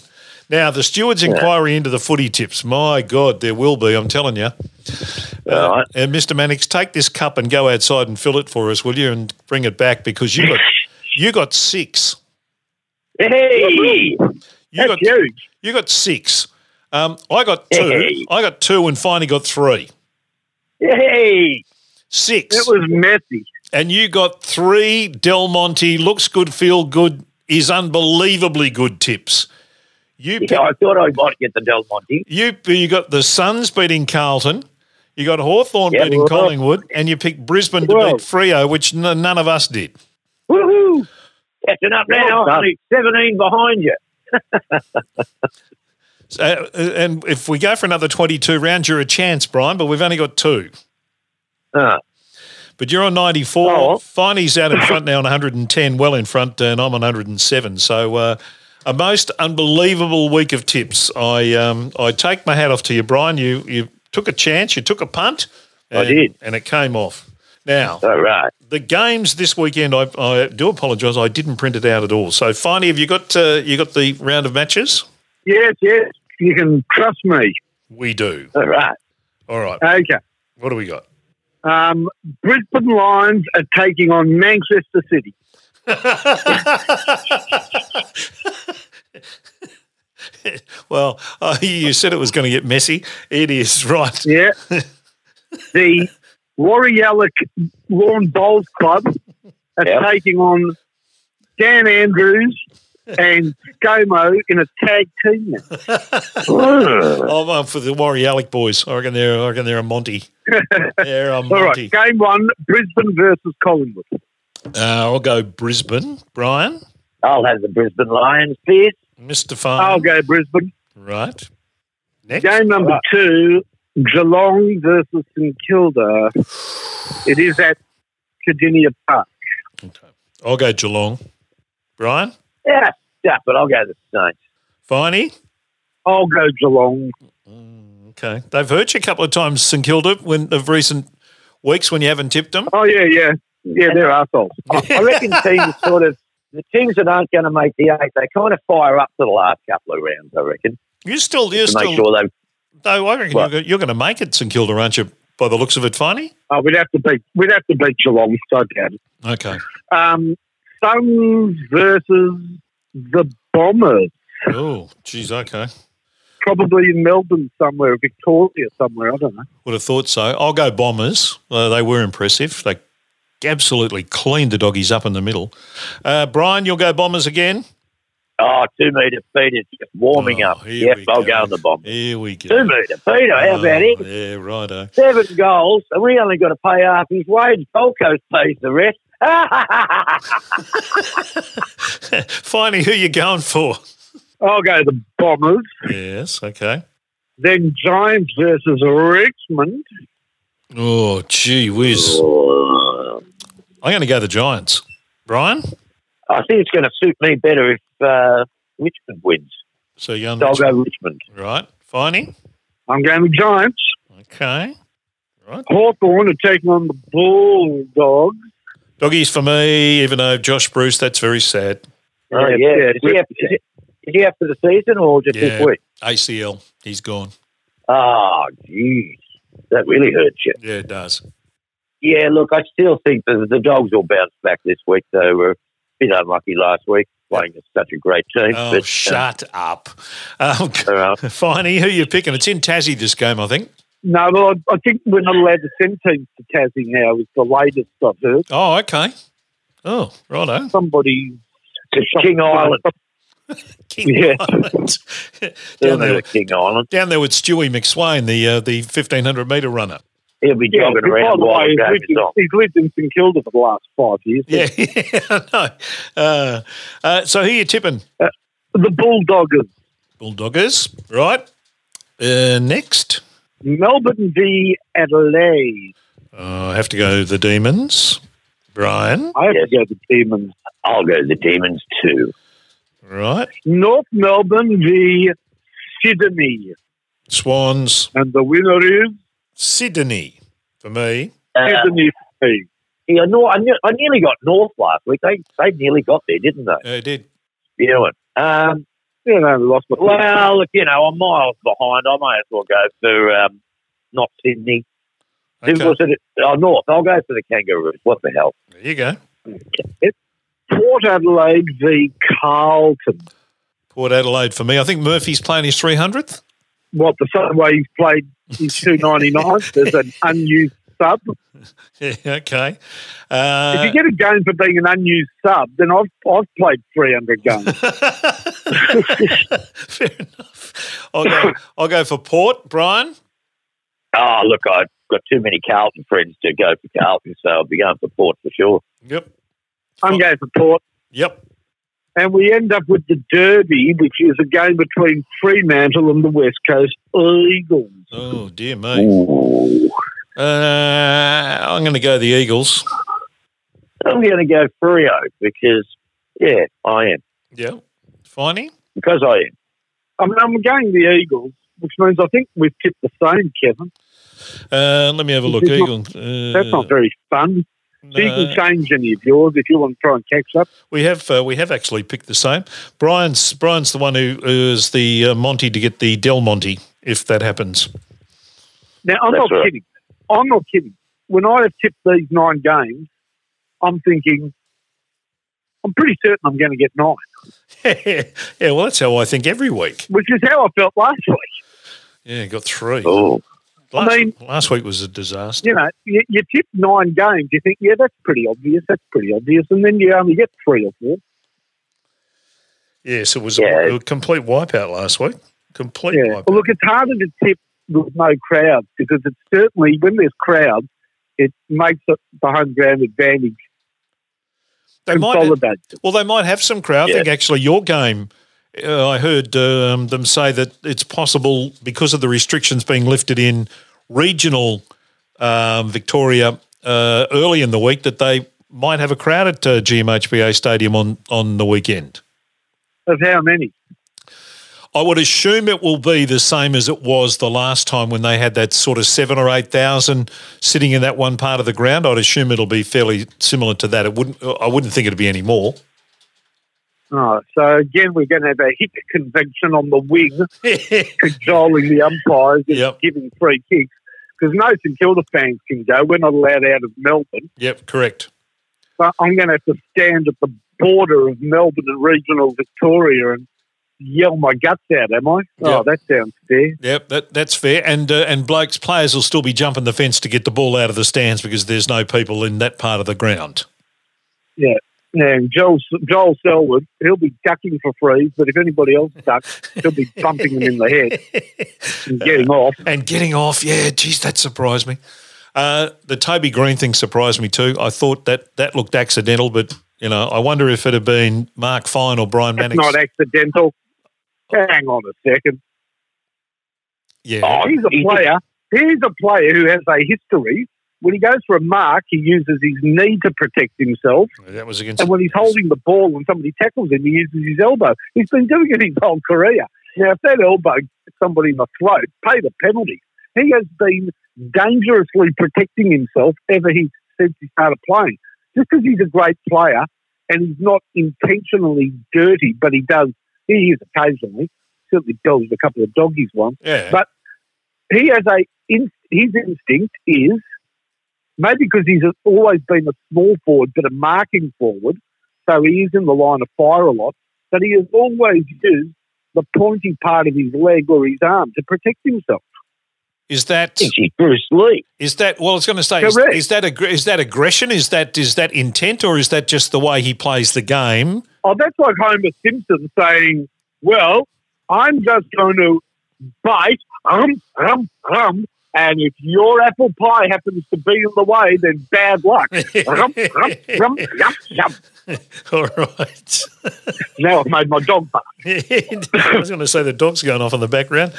Now, the steward's inquiry into the footy tips. My God, there will be, I'm telling you. Uh, all right. And Mr. Mannix, take this cup and go outside and fill it for us, will you? And bring it back because you got you got six. Hey! You got huge. you got six. Um, I got two. Hey. I got two, and Finey got three. Hey! Six. It was messy. and you got three Del Monte looks good, feel good, is unbelievably good tips. You Yeah, I thought I might get the Del Monte. you you got the Suns beating Carlton. You got Hawthorn Yeah, beating well- Collingwood, and you picked Brisbane to beat Freo, which n- none of us did. Woohoo! Catching up now. Well. Only 17 behind you. Uh, and if we go for another 22 rounds, you're a chance, Brian, but we've only got two. Ah, But you're on 94. Oh. Finey's out in front now on 110, well in front, and I'm on 107. So uh, a most unbelievable week of tips. I um, I take my hat off to you, Brian. You you took a chance, you took a punt. I did. And it came off. Now, all right. the games this weekend, I, I do apologise, I didn't print it out at all. So, Finey, have you got uh, you got the round of matches? Yes, yes. You can trust me. We do. All right. All right. Okay. What do we got? Um, Brisbane Lions are taking on Manchester City. well, uh, you said it was going to get messy. It is, right. Yeah. the Warrialic Lawn Bowls Club are Yep. taking on Dan Andrews and Gomo in a tag team match. I'm up for the Warrialic boys. I reckon they're, I reckon they're a Monty. They're a Monty. right, game one, Brisbane versus Collingwood. Uh, I'll go Brisbane. Brian, I'll have the Brisbane Lions, Pierce. Mr. Farm. I'll go Brisbane. Right. Next. Game number Right. two, Geelong versus St Kilda. It is at Kardinia Park. Okay. I'll go Geelong. Brian, Yeah, yeah, but I'll go the Saints. Finey. I'll go Geelong. Mm, okay. They've hurt you a couple of times, St Kilda, when of recent weeks when you haven't tipped them. Oh, yeah, yeah. Yeah, they're assholes. I reckon teams sort of, the teams that aren't going to make the eight, they kind of fire up to the last couple of rounds, I reckon, You still, you're still. make sure they Though I reckon you're, you're going to make it, St Kilda, aren't you? By the looks of it, Finey. Oh, we'd have to beat we'd have to beat Geelong, so doubt. Okay. Um, Suns versus the Bombers. Oh, geez. Okay. Probably in Melbourne somewhere, Victoria somewhere. I don't know. Would have thought so. I'll go Bombers. Uh, they were impressive. They absolutely cleaned the doggies up in the middle. Uh, Brian, you'll go Bombers again. Oh, two metre Peter is just warming Oh, up. Yep, I'll go. go on the bomb. Here we go. Two metre Peter, how about Oh, it? Yeah, righto. Seven goals, and we only got to pay half his wage. Gold Coast pays the rest. Finey, who you going for? I'll go the Bombers. Yes, okay. Then Giants versus Richmond. Oh, gee whiz. Oh, I'm going to go the Giants. Brian? I think it's going to suit me better if uh, Richmond wins. So you're going So I'll go Richmond. Right. Finey? I'm going with Giants. Okay. Right. Hawthorn are taking on the Bulldogs. Doggies for me, even though Josh Bruce, that's very sad. Oh, Yeah, yeah. yeah, Is, he after, is, he, is he after the season or just Yeah. this week? ACL, he's gone. Oh, jeez. That really hurts you. Yeah, it does. Yeah, look, I still think that the Dogs will bounce back this week. They were a bit unlucky last week playing such a great team. Oh, but, uh, shut up. Um, all right. Finey, who you picking? It's in Tassie this game, I think. No, well, I, I think we're not allowed to send teams to Tassie now. Is the latest I've heard. Oh, okay. Oh, righto. Somebody It's King Island. King Yeah. Island. down, Down there, there King Island. down there with Stewie McSweyn, the uh, the 1500 metre runner. He'll be Yeah, jogging by around the while way, he's lived, in, he's lived in St Kilda for the last five years. Yeah, yeah, I know. Uh, uh, so who are you tipping? The Bulldoggers, Bulldoggers, right? Uh, next, Melbourne v Adelaide. uh, I have to go the Demons. Brian, I have Yes. to go the Demons. I'll go the Demons too. right? North Melbourne v Sydney. Swans, And the winner is Sydney for me. Uh, Sydney for me. yeah, no, I, ne- I nearly got North last week. They they nearly got there, didn't they? I did. You know it. Um, Yeah, no, lost my well, look, you know, I'm miles behind. I may as well go for um, not Sydney. Okay. was it? Oh, North. I'll go for the Kangaroos. What the hell? There you go. Port Adelaide v Carlton. Port Adelaide for me. I think Murphy's playing his 300th. What, the same way he's played his 299? There's an unused sub. Yeah, okay. if Uh, you get a game for being an unused sub, then I've, I've played 300 games. fair enough. I'll go, I'll go for Port. Brian? Oh, look, I've got too many Carlton friends to go for Carlton, so I'll be going for Port for sure. Yep. I'm going for Port. Yep. And we end up with the Derby, which is a game between Fremantle and the West Coast Eagles. Oh, dear me. Ooh. Uh, I'm going to go the Eagles. I'm going to go Freo because, yeah, I am. Yeah. Finey? Because I am. I mean, I'm going the Eagles, which means I think we've tipped the same, Kevin. Uh, let me have a look. It's not- Uh, That's not very fun. So you can change any of yours if you want to try and catch up. We have uh, we have actually picked the same. Brian's Brian's the one who is the uh, Monty to get the Del Monte if that happens. Now, I'm That's not right. kidding. I'm not kidding. When I have tipped these nine games, I'm thinking, I'm pretty certain I'm going to get nine, yeah, well, that's how I think every week. which is how I felt last week. Yeah, got three. Oh, Last, I mean- last week was a disaster. You know, you, you tip nine games, you think, yeah, that's pretty obvious, that's pretty obvious, and then you only get three or four. Yes, it was Yeah. a, a complete wipeout last week. Complete Yeah. Well, look, it's harder to tip with no crowds because it's certainly, when there's crowds, it makes the home ground advantage they might, well, they might have some crowd. I think actually your game. Uh, I heard um, them say that it's possible because of the restrictions being lifted in regional um, Victoria uh, early in the week that they might have a crowd at uh, GMHBA Stadium on on the weekend. Of how many? I would assume it will be the same as it was the last time when they had that sort of seven or eight thousand sitting in that one part of the ground. I'd assume it'll be fairly similar to that. It wouldn't. I wouldn't think it'd be any more. Oh, so again, we're going to have a hit convention on the wing, cajoling the umpires and Yep. giving free kicks. Because no St Kilda fans can go. We're not allowed out of Melbourne. yep, correct. So I'm going to have to stand at the border of Melbourne and regional Victoria and yell my guts out, am I? Oh, Yep. that sounds fair. Yep, that, that's fair. And uh, and blokes players will still be jumping the fence to get the ball out of the stands because there's no people in that part of the ground. Yeah. And Joel, Joel Selwood, he'll be ducking for frees, but if anybody else ducks, he'll be bumping them in the head and getting off. And getting off, yeah, geez, that surprised me. Uh, the Toby Greene thing surprised me too. I thought that that looked accidental, but you know, I wonder if it had been Mark Fine or Brian That's Mannix. not accidental. Hang on a second. Yeah. Oh, He's a player. He's a player who has a history. When he goes for a mark, he uses his knee to protect himself. That was against. And when he's holding the ball and somebody tackles him, he uses his elbow. He's been doing it his whole career. Now, if that elbow gets somebody in the throat, pay the penalty. He has been dangerously protecting himself ever he, since he started playing. Just because he's a great player and he's not intentionally dirty, but he does, he is occasionally, certainly does a couple of doggies once yeah. but- he has a his instinct is maybe because he's always been a small forward but a marking forward, so he is in the line of fire a lot. But he has always used the pointy part of his leg or his arm to protect himself. Is that thinks he's Bruce Lee. is that? Well, I was going to say, is, is that aggr- is that aggression? Is that is that intent, or is that just the way he plays the game? Oh, that's like Homer Simpson saying, "Well, I'm just going to bite, um, um, um." And if your apple pie happens to be in the way, then bad luck. Um, um, um, yum, yum. All right. Now I've made my dog bark. I was going to say the dog's going off in the background,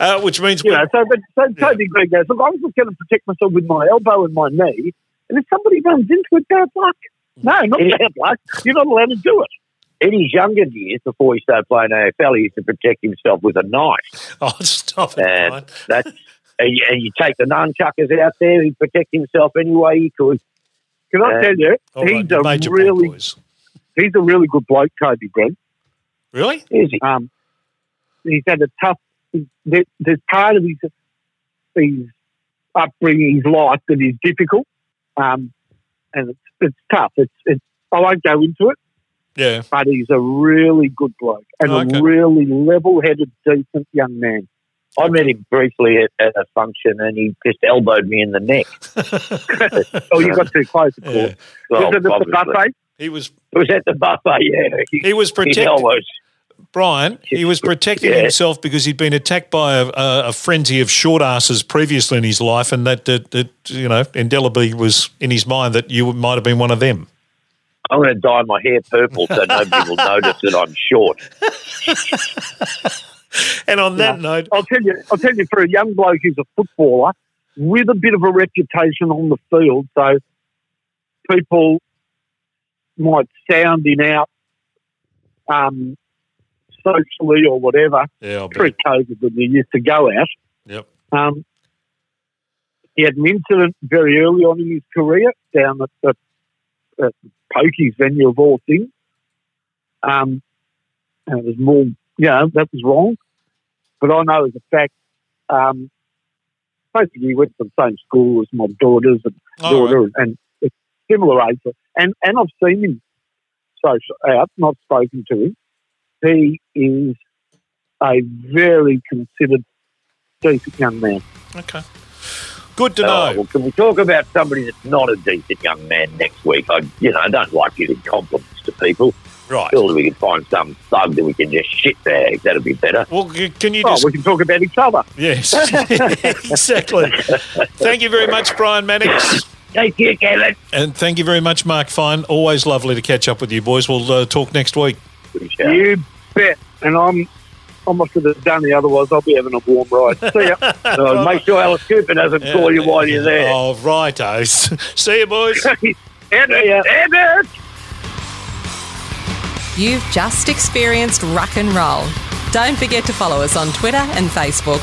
uh, which means You know, so but so Toby Greene goes, look, I'm just going to protect myself with my elbow and my knee, and if somebody runs into it, bad luck. No, not Yeah. bad luck. You're not allowed to do it. In his younger years, before he started playing AFL, he used to protect himself with a knife. oh, stop it. And Brian. that's and you, and you take the nunchuckers out there, he'd protect himself any way he could. Can I Uh, tell you, he's you a made your point, really, he's a really good bloke, Toby Greene. Really? Is he? Um, he's had a tough. There, there's part of his his upbringing, his life that is difficult, um, and it's, it's tough. It's, it's I won't go into it, Yeah. but he's a really good bloke and Okay. a really level-headed, decent young man. I met him briefly at, at a function, and he just elbowed me in the neck. Oh, you got too close, of course. Yeah. Well, Was it at the buffet? He was It was at the buffet. Yeah, he was His protecting elbows. Brian. He was protecting Yeah. himself because he'd been attacked by a, a, a frenzy of short asses previously in his life, and that, that, that you know indelibly was in his mind that you might have been one of them. I'm going to dye my hair purple so nobody will notice that I'm short. And on that Yeah. note, I'll tell you. I'll tell you. For a young bloke who's a footballer with a bit of a reputation on the field, so people might sound him out um, socially or whatever. yeah. Pre-COVID, when you used to go out, Yep. um, he had an incident very early on in his career down at the, at pokies venue of all things. Um, and it was more, you know, that was wrong. But I know as a fact, um, basically he went to the same school as my daughters and All daughter, and it's similar age. And and I've seen him social out, not spoken to him. He is a very considered, decent young man. Okay. Good to Oh, know. well, can we talk about somebody that's not a decent young man next week? I, you know, I don't like giving compliments to people. Right. Surely we can find some thug that we can just shit bag. That'd be better. Well, can you Oh, we can talk about each other. Yes, exactly. Thank you very much, Brian Mannix. Thank you, Kevin. And thank you very much, Mark Fine. Always lovely to catch up with you, boys. We'll uh, talk next week. You bet. And I'm I'm off to the dunny, otherwise I'll be having a warm ride. See ya. Uh, make sure Alice Cooper doesn't call you while you're there. Oh, righto. See you, boys. Edit, edit. You've just experienced rock and roll. Don't forget to follow us on Twitter and Facebook